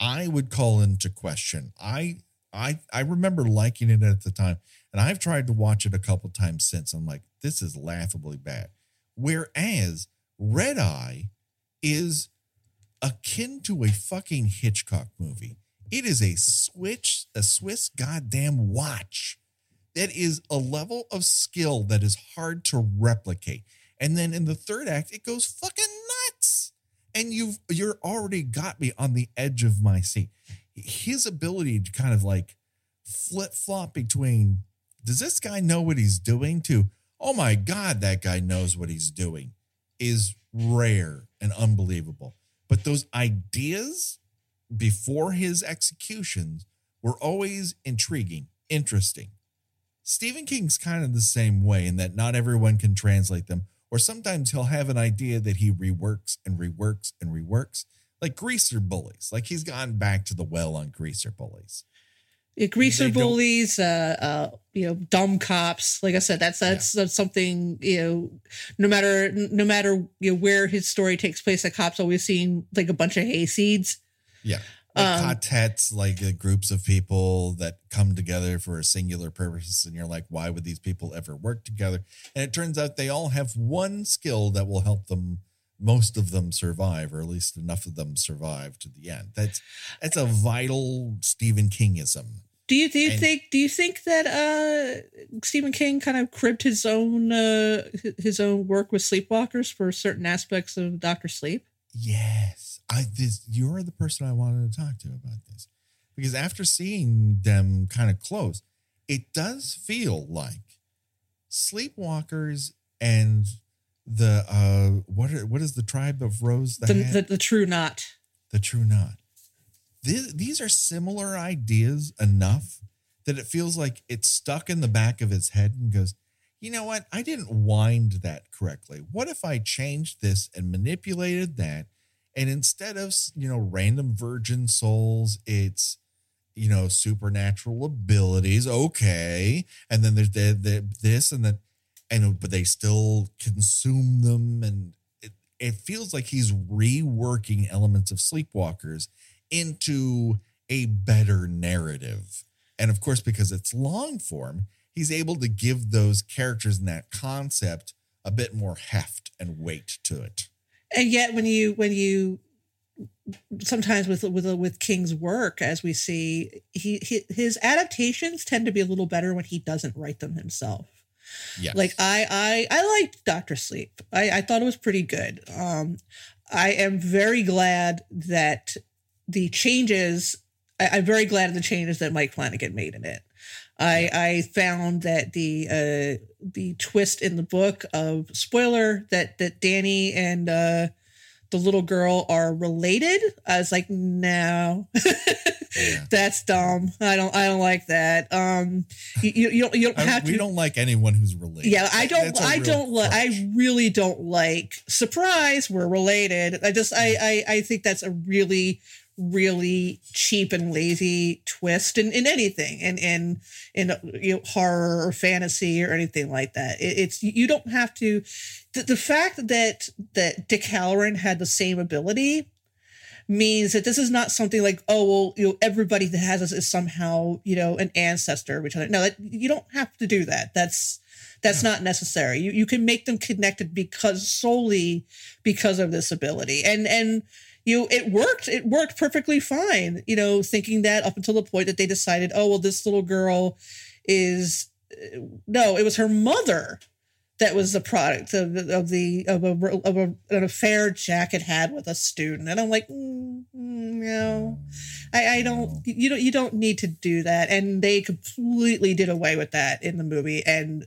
I would call into question. I I I remember liking it at the time, and I've tried to watch it a couple times since. I'm like, this is laughably bad. Whereas Red Eye is akin to a fucking Hitchcock movie. It is a switch, a Swiss goddamn watch. That is a level of skill that is hard to replicate. And then in the third act, it goes fucking nuts. And you've you're already got me on the edge of my seat. His ability to kind of like flip flop between does this guy know what he's doing to oh my god that guy knows what he's doing is rare and unbelievable but those ideas before his executions were always intriguing interesting stephen king's kind of the same way in that not everyone can translate them or sometimes he'll have an idea that he reworks and reworks and reworks like greaser bullies like he's gone back to the well on greaser bullies Yeah, greaser bullies, uh, uh, you know, dumb cops. Like I said, that's that's, yeah. that's something you know. No matter no matter you know where his story takes place, the cops always seem like a bunch of hayseeds. Yeah, like um, quartets, like uh, groups of people that come together for a singular purpose, and you're like, why would these people ever work together? And it turns out they all have one skill that will help them most of them survive, or at least enough of them survive to the end. That's that's a vital Stephen Kingism. Do you do you and, think do you think that uh Stephen King kind of cribbed his own uh his own work with Sleepwalkers for certain aspects of Doctor Sleep? Yes. I this you're the person I wanted to talk to about this. Because after seeing them kind of close, it does feel like Sleepwalkers and the uh what are, what is the tribe of Rose the, the, the, the True Knot. The True Knot these are similar ideas enough that it feels like it's stuck in the back of his head and goes, you know what? I didn't wind that correctly. What if I changed this and manipulated that? And instead of, you know, random virgin souls, it's, you know, supernatural abilities. Okay. And then there's the, the, this and then, and, but they still consume them. And it, it feels like he's reworking elements of Sleepwalkers into a better narrative. And of course, because it's long form, he's able to give those characters and that concept a bit more heft and weight to it. And yet, when you when you sometimes with with with King's work, as we see, he, he his adaptations tend to be a little better when he doesn't write them himself. Yes. Like I I I liked Doctor Sleep. I I thought it was pretty good. Um, I am very glad that the changes I, am very glad of the changes that Mike Flanagan made in it. I I found that the uh the twist in the book of spoiler that that Danny and uh the little girl are related. I was like, no, yeah. that's dumb. I don't I don't like that. Um, you you don't, you don't have I, we to. don't like anyone who's related. Yeah, I don't. I don't like. I really don't like. Surprise, we're related. I just I I I think that's a really really cheap and lazy twist in, in anything in in in you know, horror or fantasy or anything like that. It, it's you don't have to the, the fact that that dick hallorann had the same ability means that this is not something like oh well you know everybody that has this is somehow you know an ancestor of each other. No that, you don't have to do that. That's that's not necessary. You, you can make them connected because solely because of this ability. And and you it worked. It worked perfectly fine. You know, thinking that up until the point that they decided, oh well, this little girl is no, it was her mother that was the product of, of the of a of a, an affair Jack had had with a student, and I'm like, mm, mm, no, I, I don't. You don't. You don't need to do that. And they completely did away with that in the movie, and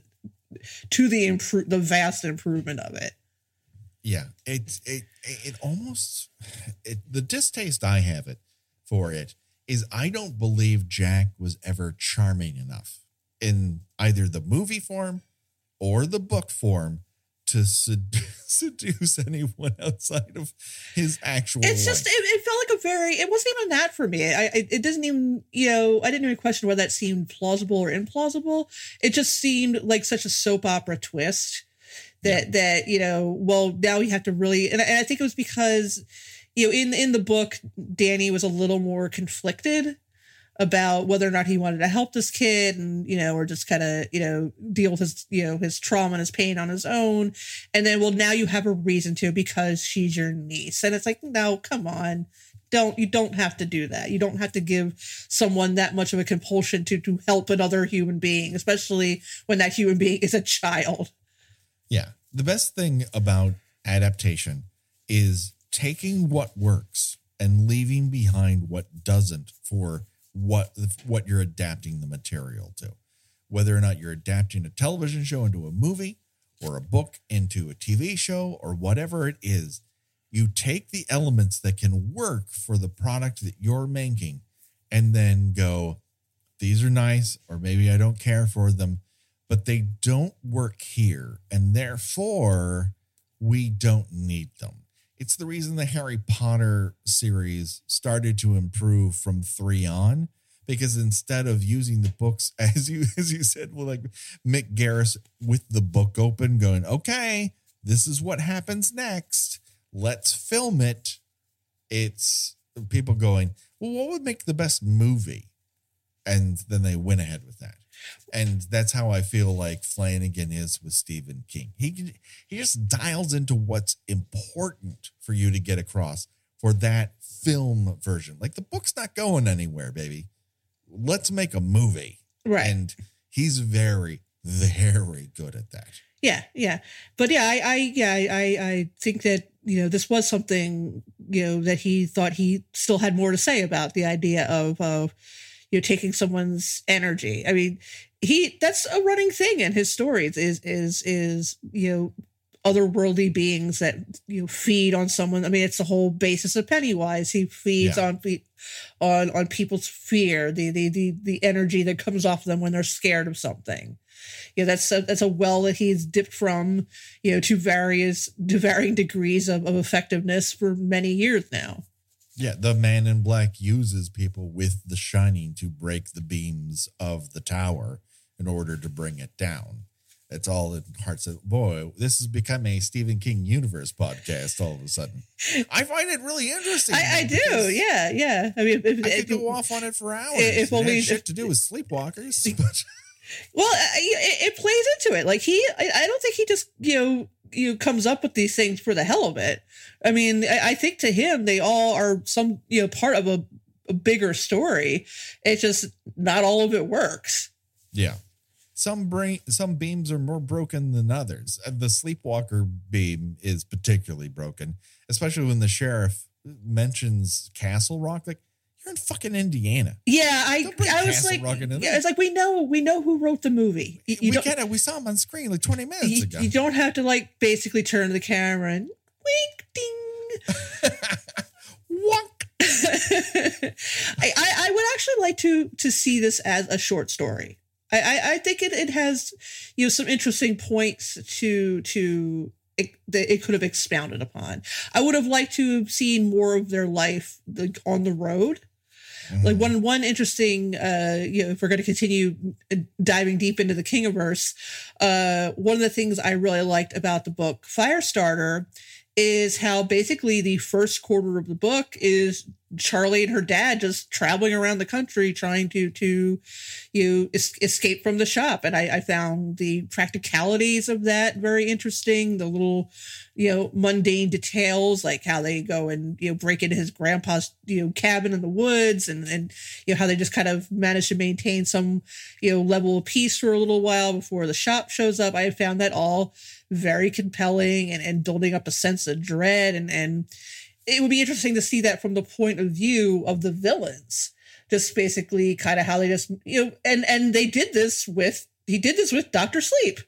to the improve the vast improvement of it. Yeah, it's it it almost it, the distaste I have it for it is I don't believe Jack was ever charming enough in either the movie form or the book form to seduce anyone outside of his actual. It's just it, it, felt like a very. It wasn't even that for me. I it, it doesn't even you know I didn't even question whether that seemed plausible or implausible. It just seemed like such a soap opera twist that yeah. that you know well now we have to really and, and I think it was because you know in in the book Danny was a little more conflicted about whether or not he wanted to help this kid and you know or just kind of you know deal with his you know his trauma and his pain on his own. And then well now you have a reason to because she's your niece. And it's like no come on. Don't you don't have to do that. You don't have to give someone that much of a compulsion to to help another human being especially when that human being is a child yeah the best thing about adaptation is taking what works and leaving behind what doesn't for what what you're adapting the material to. Whether or not you're adapting a television show into a movie or a book into a TV show or whatever it is, you take the elements that can work for the product that you're making and then go, these are nice, or maybe I don't care for them, but they don't work here. And therefore, we don't need them. It's the reason the Harry Potter series started to improve from three on, because instead of using the books as you as you said, well, like Mick Garris with the book open, going, okay, this is what happens next. Let's film it. It's people going, well, what would make the best movie? And then they went ahead with that and that's how I feel like Flanagan is with Stephen King. He he just dials into what's important for you to get across for that film version. Like the book's not going anywhere, baby. Let's make a movie. Right. And he's very very good at that. Yeah, yeah. But yeah, I I yeah, I I think that you know this was something you know that he thought he still had more to say about the idea of of you know taking someone's energy. I mean he that's a running thing in his stories is is is you know otherworldly beings that you know feed on someone. I mean it's the whole basis of pennywise. He feeds yeah. on on on people's fear the, the the the energy that comes off them when they're scared of something. You know that's a, that's a well that he's dipped from you know to various to varying degrees of, of effectiveness for many years now yeah, the man in black uses people with the shining to break the beams of the tower in order to bring it down. It's all in hearts of boy, this has become a Stephen King universe podcast all of a sudden. I find it really interesting. I, I do, yeah, yeah. I mean, if, I could go off on it for hours. If only shit to do with sleepwalkers. But. Well, it, it, plays into it. Like he, I, I don't think he just you know you know, comes up with these things for the hell of it. I mean, I, I think to him they all are some you know part of a, a bigger story. It's just not all of it works. Yeah. Some brain, some beams are more broken than others. Uh, the sleepwalker beam is particularly broken, especially when the sheriff mentions Castle Rock. Like, you're in fucking Indiana. Yeah, I I was like, yeah, it's like we know we know who wrote the movie. You, you we get it. We saw him on screen like 20 minutes you, ago. You don't have to like basically turn to the camera and wink ding. Wonk. I, I, I would actually like to to see this as a short story. I, I, I think it, it has you know some interesting points to to it, that it could have expounded upon. I would have liked to have seen more of their life like, on the road Mm-hmm. Like one one interesting, uh, you know, if we're going to continue uh, diving deep into the Kingiverse, uh, one of the things I really liked about the book Firestarter is how basically the first quarter of the book is Charlie and her dad just traveling around the country trying to to you es- escape from the shop. And I, I found the practicalities of that very interesting. The little you know mundane details like how they go and you know break into his grandpa's you know cabin in the woods and and you know how they just kind of manage to maintain some you know level of peace for a little while before the shop shows up. I found that all very compelling and, and building up a sense of dread and and it would be interesting to see that from the point of view of the villains just basically kind of how they just you know and and they did this with he did this with dr sleep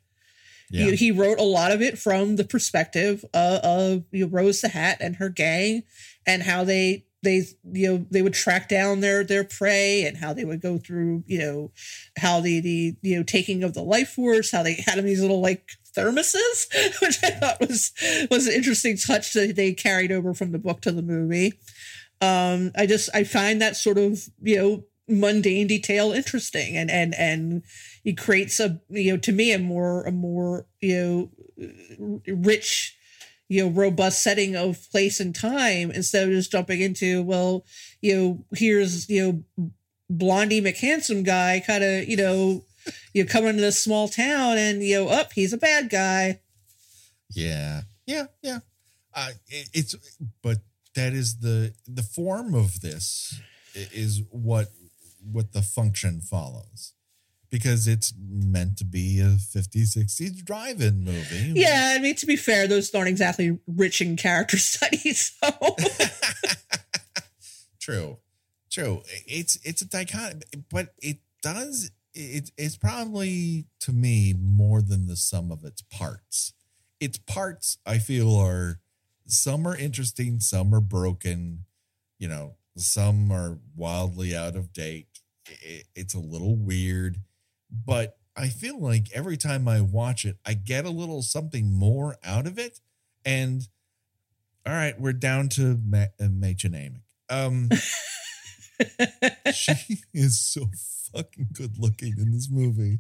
Yeah. he, he wrote a lot of it from the perspective of, of you know, rose the hat and her gang and how they they you know they would track down their their prey and how they would go through you know how the the you know taking of the life force how they had them these little like thermoses which i thought was was an interesting touch that they carried over from the book to the movie. Um i just i find that sort of you know mundane detail interesting and and and it creates a you know to me a more a more you know rich you know robust setting of place and time instead of just jumping into well you know here's you know blondie mchandsome guy kind of you know you come into this small town and you know up he's a bad guy. Yeah, yeah, yeah. Uh, it, it's but that is the the form of this is what what the function follows. Because it's meant to be a 50s 60s drive-in movie yeah i mean to be fair those aren't exactly rich in character studies so. True. True. It's it's a dichotomy but it does it, it's probably to me more than the sum of its parts. Its parts i feel are some are interesting some are broken you know some are wildly out of date. It, it's a little weird but i feel like every time i watch it i get a little something more out of it and all right we're down to Ma- uh, um she is so fucking good looking in this movie.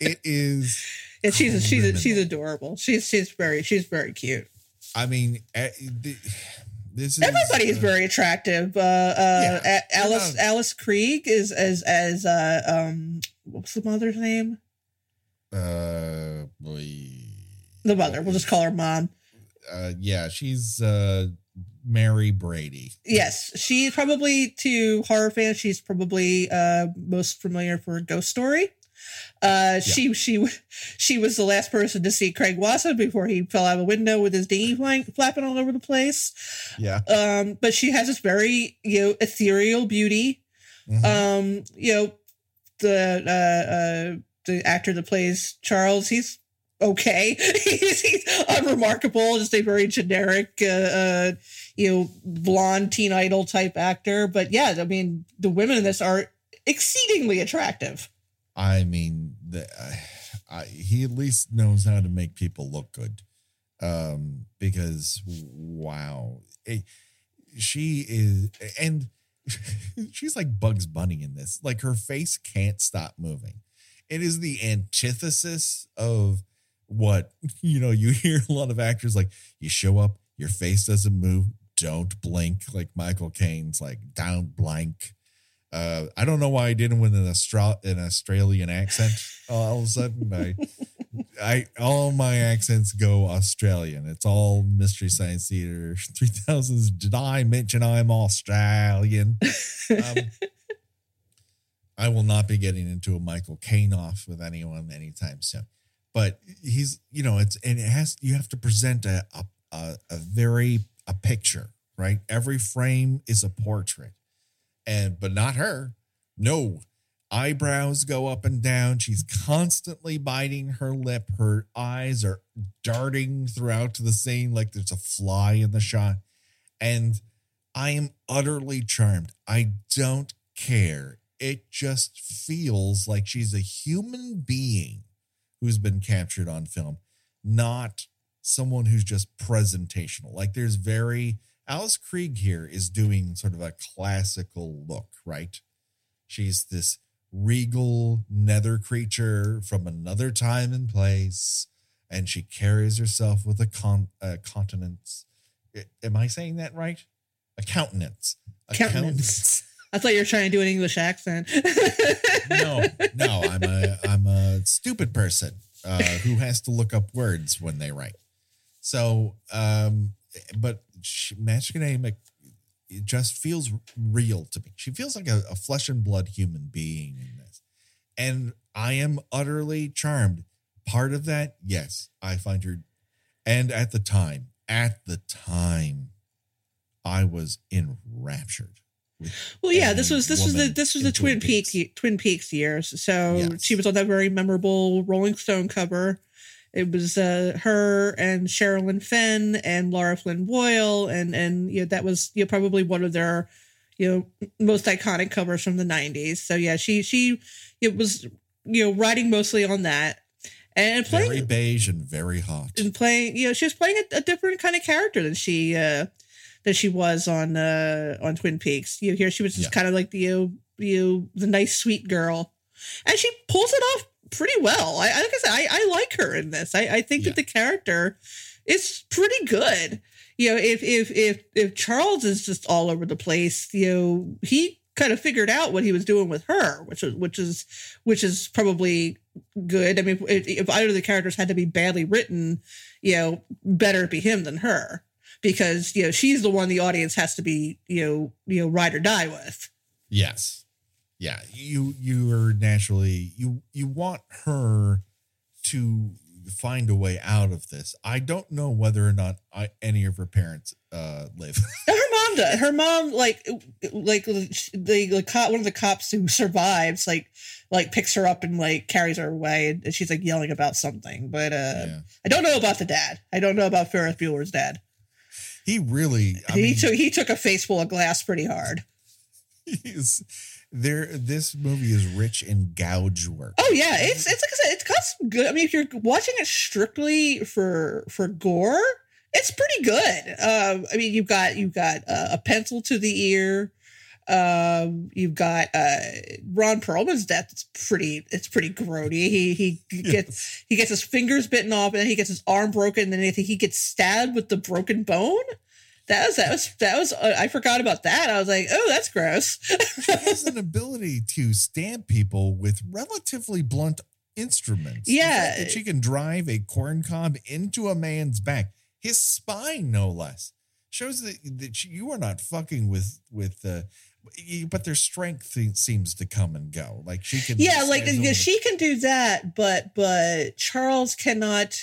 It is. and she's she's she's adorable she's she's very she's very cute I mean, eh, this is Everybody is uh, very attractive. Uh, uh, Yeah, Alice not- Alice Krige is as as uh, um what's the mother's name? Uh, boy. The mother. We'll just call her mom. Uh, yeah, she's uh Mary Brady. Yes, she's probably to horror fans. She's probably uh most familiar for Ghost Story. Uh, she she she was the last person to see Craig Wasson before he fell out of a window with his dinghy flying, flapping all over the place. Yeah. Um, but she has this very you know ethereal beauty. Mhm. um you know the uh uh the actor that plays charles he's okay he's, he's unremarkable just a very generic uh, uh you know blonde teen idol type actor but yeah i mean the women in this are exceedingly attractive I mean, the, I, he at least knows how to make people look good. Um, because wow, Eh, she is, and she's like Bugs Bunny in this. Like her face can't stop moving. It is the antithesis of what you know. You hear a lot of actors like you show up, your face doesn't move, don't blink. Like Michael Caine's like don't blink. Uh, I don't know why I didn't with an Austra- an Australian accent. All of a sudden, I, I all my accents go Australian. It's all Mystery Science Theater three thousands. Did I mention I'm Australian? Um, I will not be getting into a Michael Caine off with anyone anytime soon. But he's, you know, it's and it has you have to present a a, a, very a picture, right? Every frame is a portrait and but not her. No, eyebrows go up and down. She's constantly biting her lip. Her eyes are darting throughout the scene like there's a fly in the shot. And I am utterly charmed. I don't care. It just feels like she's a human being who's been captured on film, not someone who's just presentational. Like there's very Alice Krige here is doing sort of a classical look, right? She's this regal nether creature from another time and place, and she carries herself with a con- uh, continence. Am I saying that right? A countenance. Countenance. I thought you were trying to do an English accent. no, no, I'm a I'm a stupid person uh, who has to look up words when they write. So, um, but she, Mädchen it just feels real to me. She feels like a, a flesh and blood human being in this, and I am utterly charmed. Part of that, yes, I find her, and at the time, at the time, I was enraptured. Well, yeah, this was this was the this was the Twin, Peaks. Peaks Twin Peaks years. So yes. she was on that very memorable Rolling Stone cover. It was uh, her and Sherilyn Fenn and Lara Flynn Boyle, and and you know that was you know, probably one of their you know most iconic covers from the '90s. So yeah, she she it was you know writing mostly on that and playing very beige and very hot and playing you know she was playing a, a different kind of character than she uh than she was on uh on Twin Peaks. You know, here she was just yeah. kind of like the you you the nice sweet girl, and she pulls it off pretty well. I like I said, I, I like her in this. I, I think yeah. that the character is pretty good. You know, if if if if Charles is just all over the place, you know, he kind of figured out what he was doing with her, which is which is which is probably good. I mean, if, if either of the characters had to be badly written, you know, better be him than her because you know she's the one the audience has to be you know you know ride or die with. Yes, yeah. You you are naturally you you want her to find a way out of this. I don't know whether or not I, any of her parents uh live. her mom does. Her mom like like the, the cop one of the cops who survives like like picks her up and like carries her away and she's like yelling about something. But uh yeah. I don't know about the dad. I don't know about Ferris Bueller's dad. He really I he mean, took he took a face full of glass pretty hard. He's there. This movie is rich in gouge work. Oh yeah, it's it's like I said, it's got some good. I mean, if you're watching it strictly for for gore, it's pretty good. Um, I mean, you've got you've got uh, a pencil to the ear. Um, you've got uh, Ron Perlman's death. It's pretty. It's pretty grody. He he gets he gets his fingers bitten off, and then he gets his arm broken. And then I think he gets stabbed with the broken bone. That was that was that was. Uh, I forgot about that. I was like, oh, that's gross. she has an ability to stab people with relatively blunt instruments. Yeah, that she can drive a corn cob into a man's back, his spine, no less shows that, that you are not fucking with with the but their strength seems to come and go. Like she can, yeah, like she can do that, but but Charles cannot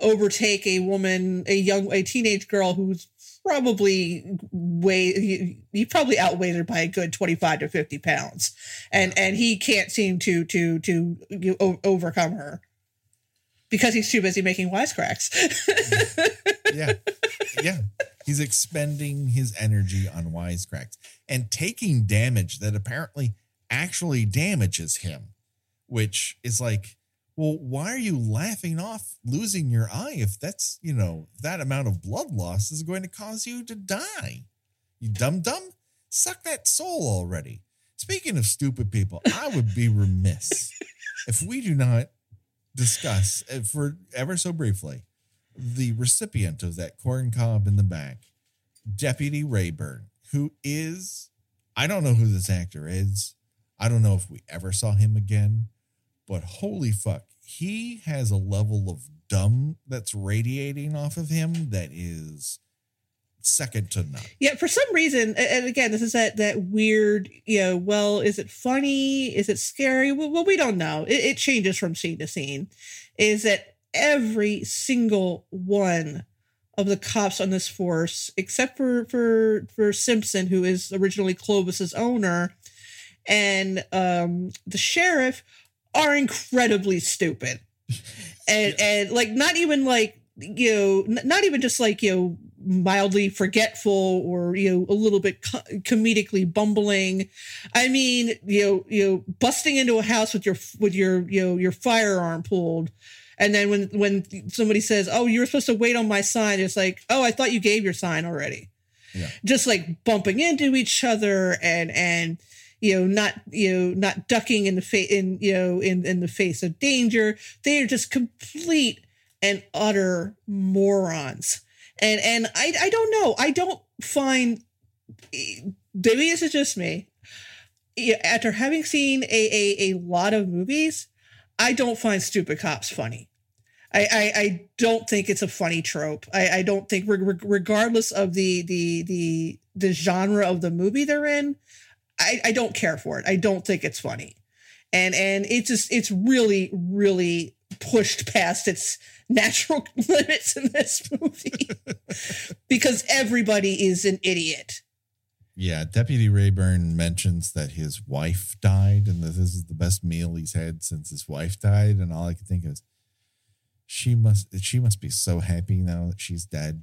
overtake a woman, a young, a teenage girl who's probably weigh he, probably outweighed her by a good 25 to 50 pounds. And and he can't seem to to to you know, overcome her because he's too busy making wisecracks. Yeah. Yeah He's expending his energy on wisecracks and taking damage that apparently actually damages him, which is like, well, why are you laughing off losing your eye if that's, you know, that amount of blood loss is going to cause you to die? You dumb dumb? Suck that soul already. Speaking of stupid people, I would be remiss if we do not discuss, uh, for ever so briefly, the recipient of that corn cob in the back, Deputy Rayburn, who is, I don't know who this actor is. I don't know if we ever saw him again, but holy fuck, he has a level of dumb that's radiating off of him that is second to none. Yeah, for some reason, and again, this is that that weird, you know, well, is it funny? Is it scary? Well, we don't know. It, it changes from scene to scene. Is that every single one of the cops on this force, except for for for Simpson, who is originally Clovis's owner, and um, the sheriff, are incredibly stupid, and and like not even like you know not even just like you know mildly forgetful or you know a little bit co- comedically bumbling. I mean you know you know busting into a house with your with your you know your firearm pulled and then when when somebody says, "Oh, you were supposed to wait on my sign," it's like, "Oh, I thought you gave your sign already." Yeah. Just like bumping into each other and and you know not you know not ducking in the face in you know in in the face of danger. They are just complete and utter morons. And and I I don't know. I don't find eh, maybe this is just me. After having seen a, a, a lot of movies, I don't find stupid cops funny. I, I, I don't think it's a funny trope. I, I don't think, reg- regardless of the, the the the genre of the movie they're in, I, I don't care for it. I don't think it's funny, and and it just it's really really pushed past its natural limits in this movie because everybody is an idiot. Yeah, Deputy Rayburn mentions that his wife died and that this is the best meal he's had since his wife died. And all I could think is, she must she must be so happy now that she's dead.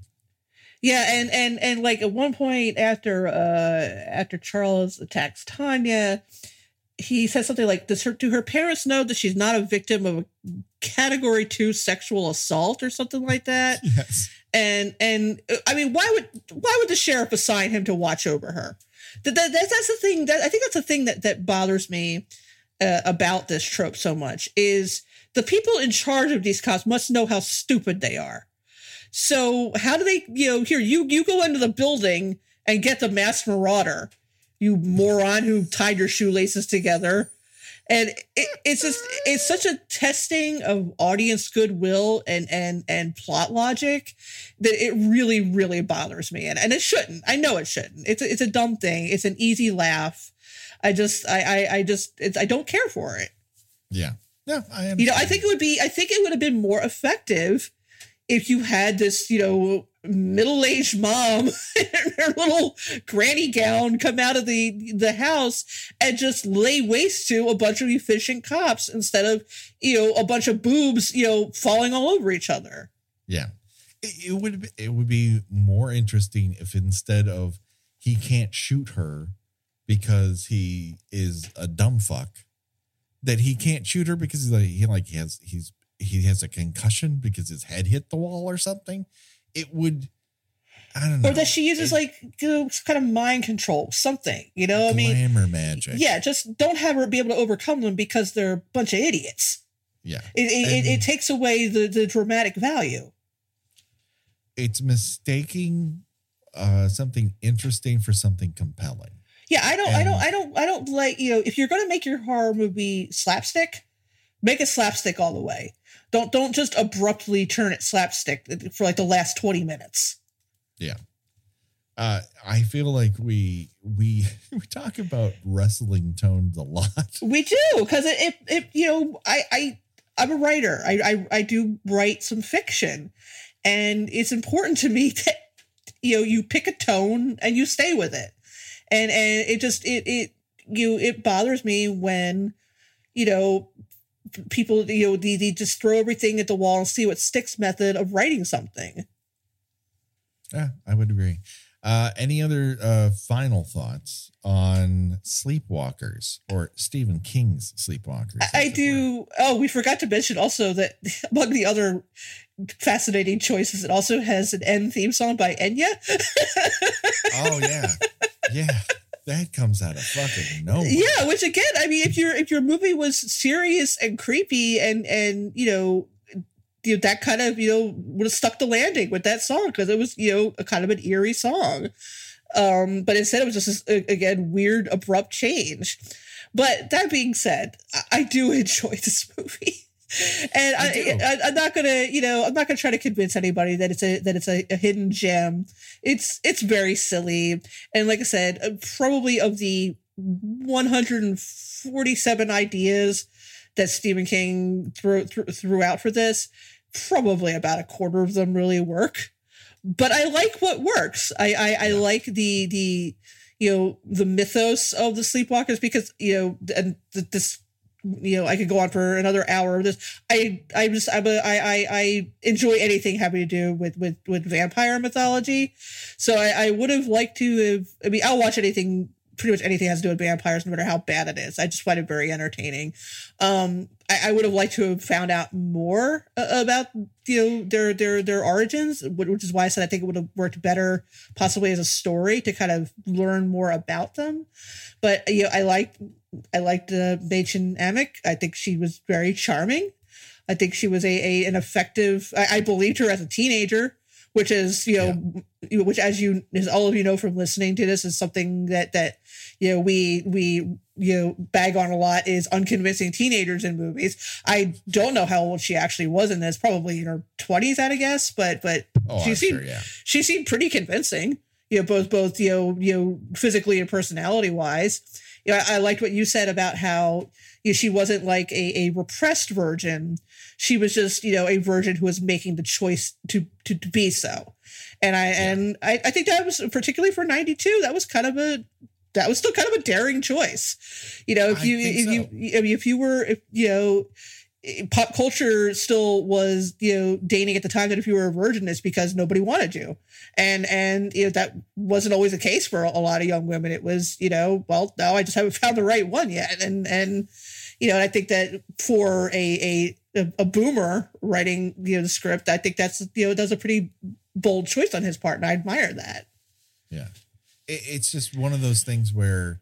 Yeah, and and and like at one point after uh after Charles attacks Tanya, he says something like, "Does her do her parents know that she's not a victim of a category two sexual assault or something like that?" Yes. And and uh, I mean, why would why would the sheriff assign him to watch over her? That, that that's, that's the thing that I think that's the thing that that bothers me uh, about this trope so much is the people in charge of these cops must know how stupid they are. So how do they, you know, here you you go into the building and get the mass marauder, you moron who tied your shoelaces together. And it, it's just it's such a testing of audience goodwill and and and plot logic that it really really bothers me and, and it shouldn't I know it shouldn't it's a, it's a dumb thing it's an easy laugh I just I I, I just it's, I don't care for it Yeah. Yeah. I am. you know, I think it would be, I think it would have been more effective if you had this, you know, middle aged mom in her little granny gown come out of the the house and just lay waste to a bunch of efficient cops instead of, you know, a bunch of boobs, you know, falling all over each other. Yeah. It, it would be- it would be more interesting if instead of he can't shoot her because he is a dumb fuck, that he can't shoot her because he's like he like has he's he has a concussion because his head hit the wall or something. It would I don't know. Or that she uses It- like you know, kind of mind control, something, you know? I mean, glamour magic. yeah, just don't have her be able to overcome them because they're a bunch of idiots. Yeah. It, it, it, it takes away the, the dramatic value. It's mistaking uh something interesting for something compelling. Yeah, I don't, I don't, I don't, I don't like you know. If you're going to make your horror movie slapstick, make it slapstick all the way. Don't don't just abruptly turn it slapstick for like the last twenty minutes. Yeah. Uh I feel like we we we talk about wrestling tones a lot. We do because it, it, it, you know, I, I, I'm a writer. I, I, I do write some fiction, and it's important to me that you know you pick a tone and you stay with it, and and it just it it you it bothers me when you know people you know they, they just throw everything at the wall and see what sticks method of writing something. Yeah, I would agree. Uh, any other uh, final thoughts on Sleepwalkers or Stephen King's Sleepwalkers? I, I do. Oh, we forgot to mention also that among the other fascinating choices, it also has an end theme song by Enya. Oh yeah, yeah. That comes out of fucking nowhere. yeah, which again, I mean, if your if your movie was serious and creepy and and you know. You know, that kind of you know would have stuck the landing with that song because it was you know a kind of an eerie song, um, but instead it was just this, again weird abrupt change. But that being said, I, I do enjoy this movie, and I I, I'm not gonna you know I'm not gonna try to convince anybody that it's a that it's a, a hidden gem. It's it's very silly, and like I said, uh, probably of the 147 ideas that Stephen King threw, threw, threw out for this, probably about a quarter of them really work. But I like what works. I I, I like the the you know the mythos of the Sleepwalkers because you know and th- this you know I could go on for another hour of this. I I just I'm a, I I I enjoy anything having to do with with with vampire mythology. So I, I would have liked to have. I mean, I'll watch anything, pretty much anything has to do with vampires, no matter how bad it is. I just find it very entertaining. Um, I, I would have liked to have found out more about you know their their their origins, which is why I said I think it would have worked better, possibly as a story to kind of learn more about them. But you know, I liked I liked uh, Mädchen Amick. I think she was very charming. I think she was a, a an effective. I, I believed her as a teenager which is you know yeah. which as you as all of you know from listening to this is something that that you know we we you know bag on a lot is unconvincing teenagers in movies i don't know how old she actually was in this probably in her 20s i'd guess but but oh, she I'm seemed sure, yeah. she seemed pretty convincing you know both both you know you know physically and personality wise you know i, I liked what you said about how you know, she wasn't like a, a repressed virgin she was just you know a virgin who was making the choice to to, to be so and i yeah. and I, I think that was particularly for 92 that was kind of a that was still kind of a daring choice you know if you if so. you if you were if you know pop culture still was you know dating at the time that if you were a virgin it's because nobody wanted you. And and you know that wasn't always the case for a lot of young women. It was you know well no i just haven't found the right one yet. And and you know, and I think that for a a a boomer writing you know the script, I think that's you know that's a pretty bold choice on his part, and I admire that. Yeah, it, it's just one of those things where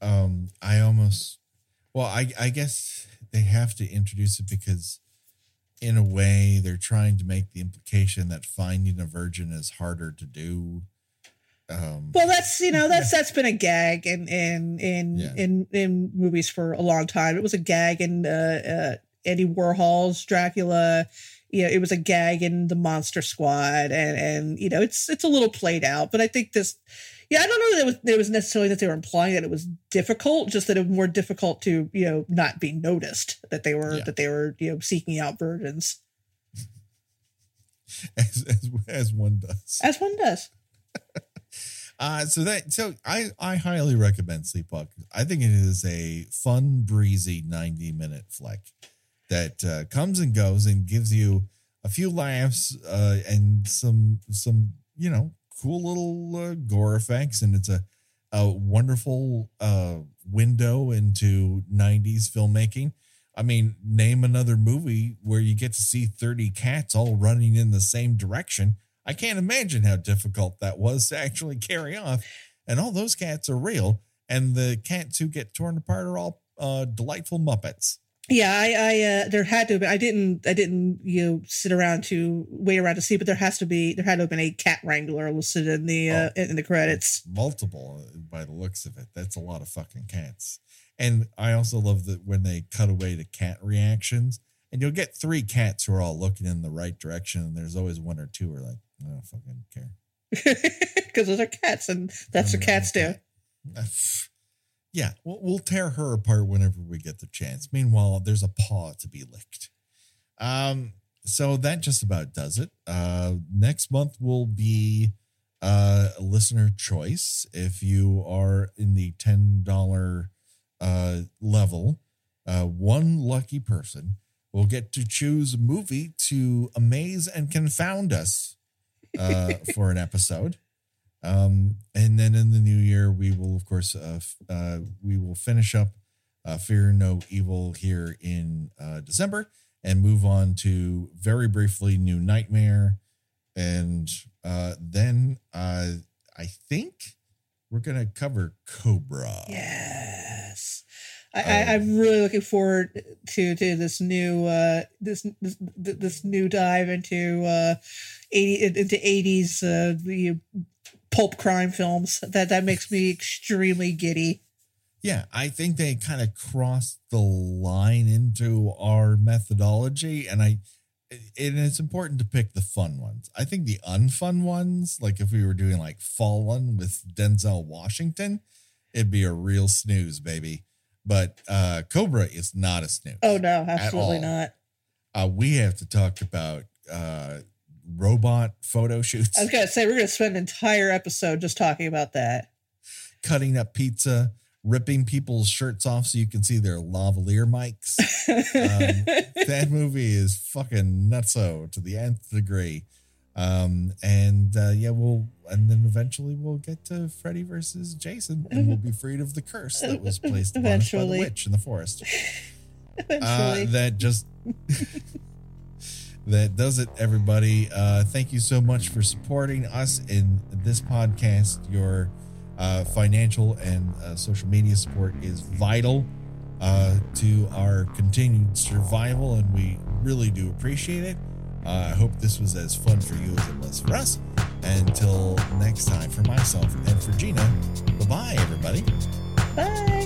um I almost well, I I guess they have to introduce it because in a way they're trying to make the implication that finding a virgin is harder to do um, well, that's you know that's that's been a gag in in in yeah. in in movies for a long time. It was a gag in uh, uh, Andy Warhol's Dracula. You know, it was a gag in the Monster Squad, and and you know it's it's a little played out. But I think this, yeah, I don't know that it was it was necessarily that they were implying that it was difficult, just that it was more difficult to you know not be noticed that they were yeah. that they were you know seeking out virgins. As, as as one does. As one does. Uh, so that so I I highly recommend Sleepwalkers. I think it is a fun, breezy ninety minute flick that uh, comes and goes and gives you a few laughs uh, and some some you know cool little uh, gore effects, and it's a a wonderful uh, window into '90s filmmaking. I mean, name another movie where you get to see 30 cats all running in the same direction I can't imagine how difficult that was to actually carry off. And all those cats are real. And the cats who get torn apart are all uh, delightful Muppets. Yeah, I, I, uh, there had to have been, I didn't, I didn't, you know, sit around to wait around to see, but there has to be, there had to have been a cat wrangler listed in the, uh, oh, in the credits. Multiple uh, by the looks of it. That's a lot of fucking cats. And I also love that when they cut away to cat reactions, and you'll get three cats who are all looking in the right direction, and there's always one or two who are like, I don't fucking care. Because those are cats, and that's what cats do. Yeah, we'll, we'll tear her apart whenever we get the chance. Meanwhile, there's a paw to be licked. Um, so that just about does it. Uh, next month will be uh, a listener choice. If you are in the ten dollar uh, level, uh, one lucky person will get to choose a movie to amaze and confound us uh, for an episode. Um, and then in the new year, we will, of course, uh, uh, we will finish up uh, Fear No Evil here in uh, December and move on to very briefly New Nightmare. And uh, then uh, I think we're going to cover Cobra. Yes. I, am really looking forward to to this new uh, this, this this new dive into uh, eighty into eighties uh, the pulp crime films. That that makes me extremely giddy. Yeah, I think they kind of crossed the line into our methodology, and I and it's important to pick the fun ones. I think the unfun ones, like if we were doing like Fallen with Denzel Washington, it'd be a real snooze, baby. But uh, Cobra is not a snooze. Oh no, absolutely not. Uh, we have to talk about uh, robot photo shoots. I was gonna say we're gonna spend an entire episode just talking about that. Cutting up pizza, ripping people's shirts off so you can see their lavalier mics. um, that movie is fucking nutso to the nth degree. Um, and uh, yeah, we'll and then eventually we'll get to Freddy versus Jason, and we'll be freed of the curse that was placed upon us by the witch in the forest. Uh, that just that does it, everybody. Uh, thank you so much for supporting us in this podcast. Your uh, financial and uh, social media support is vital uh, to our continued survival, and we really do appreciate it. Uh, I hope this was as fun for you as it was for us. Until next time, for myself and for Gina, bye bye, everybody. Bye.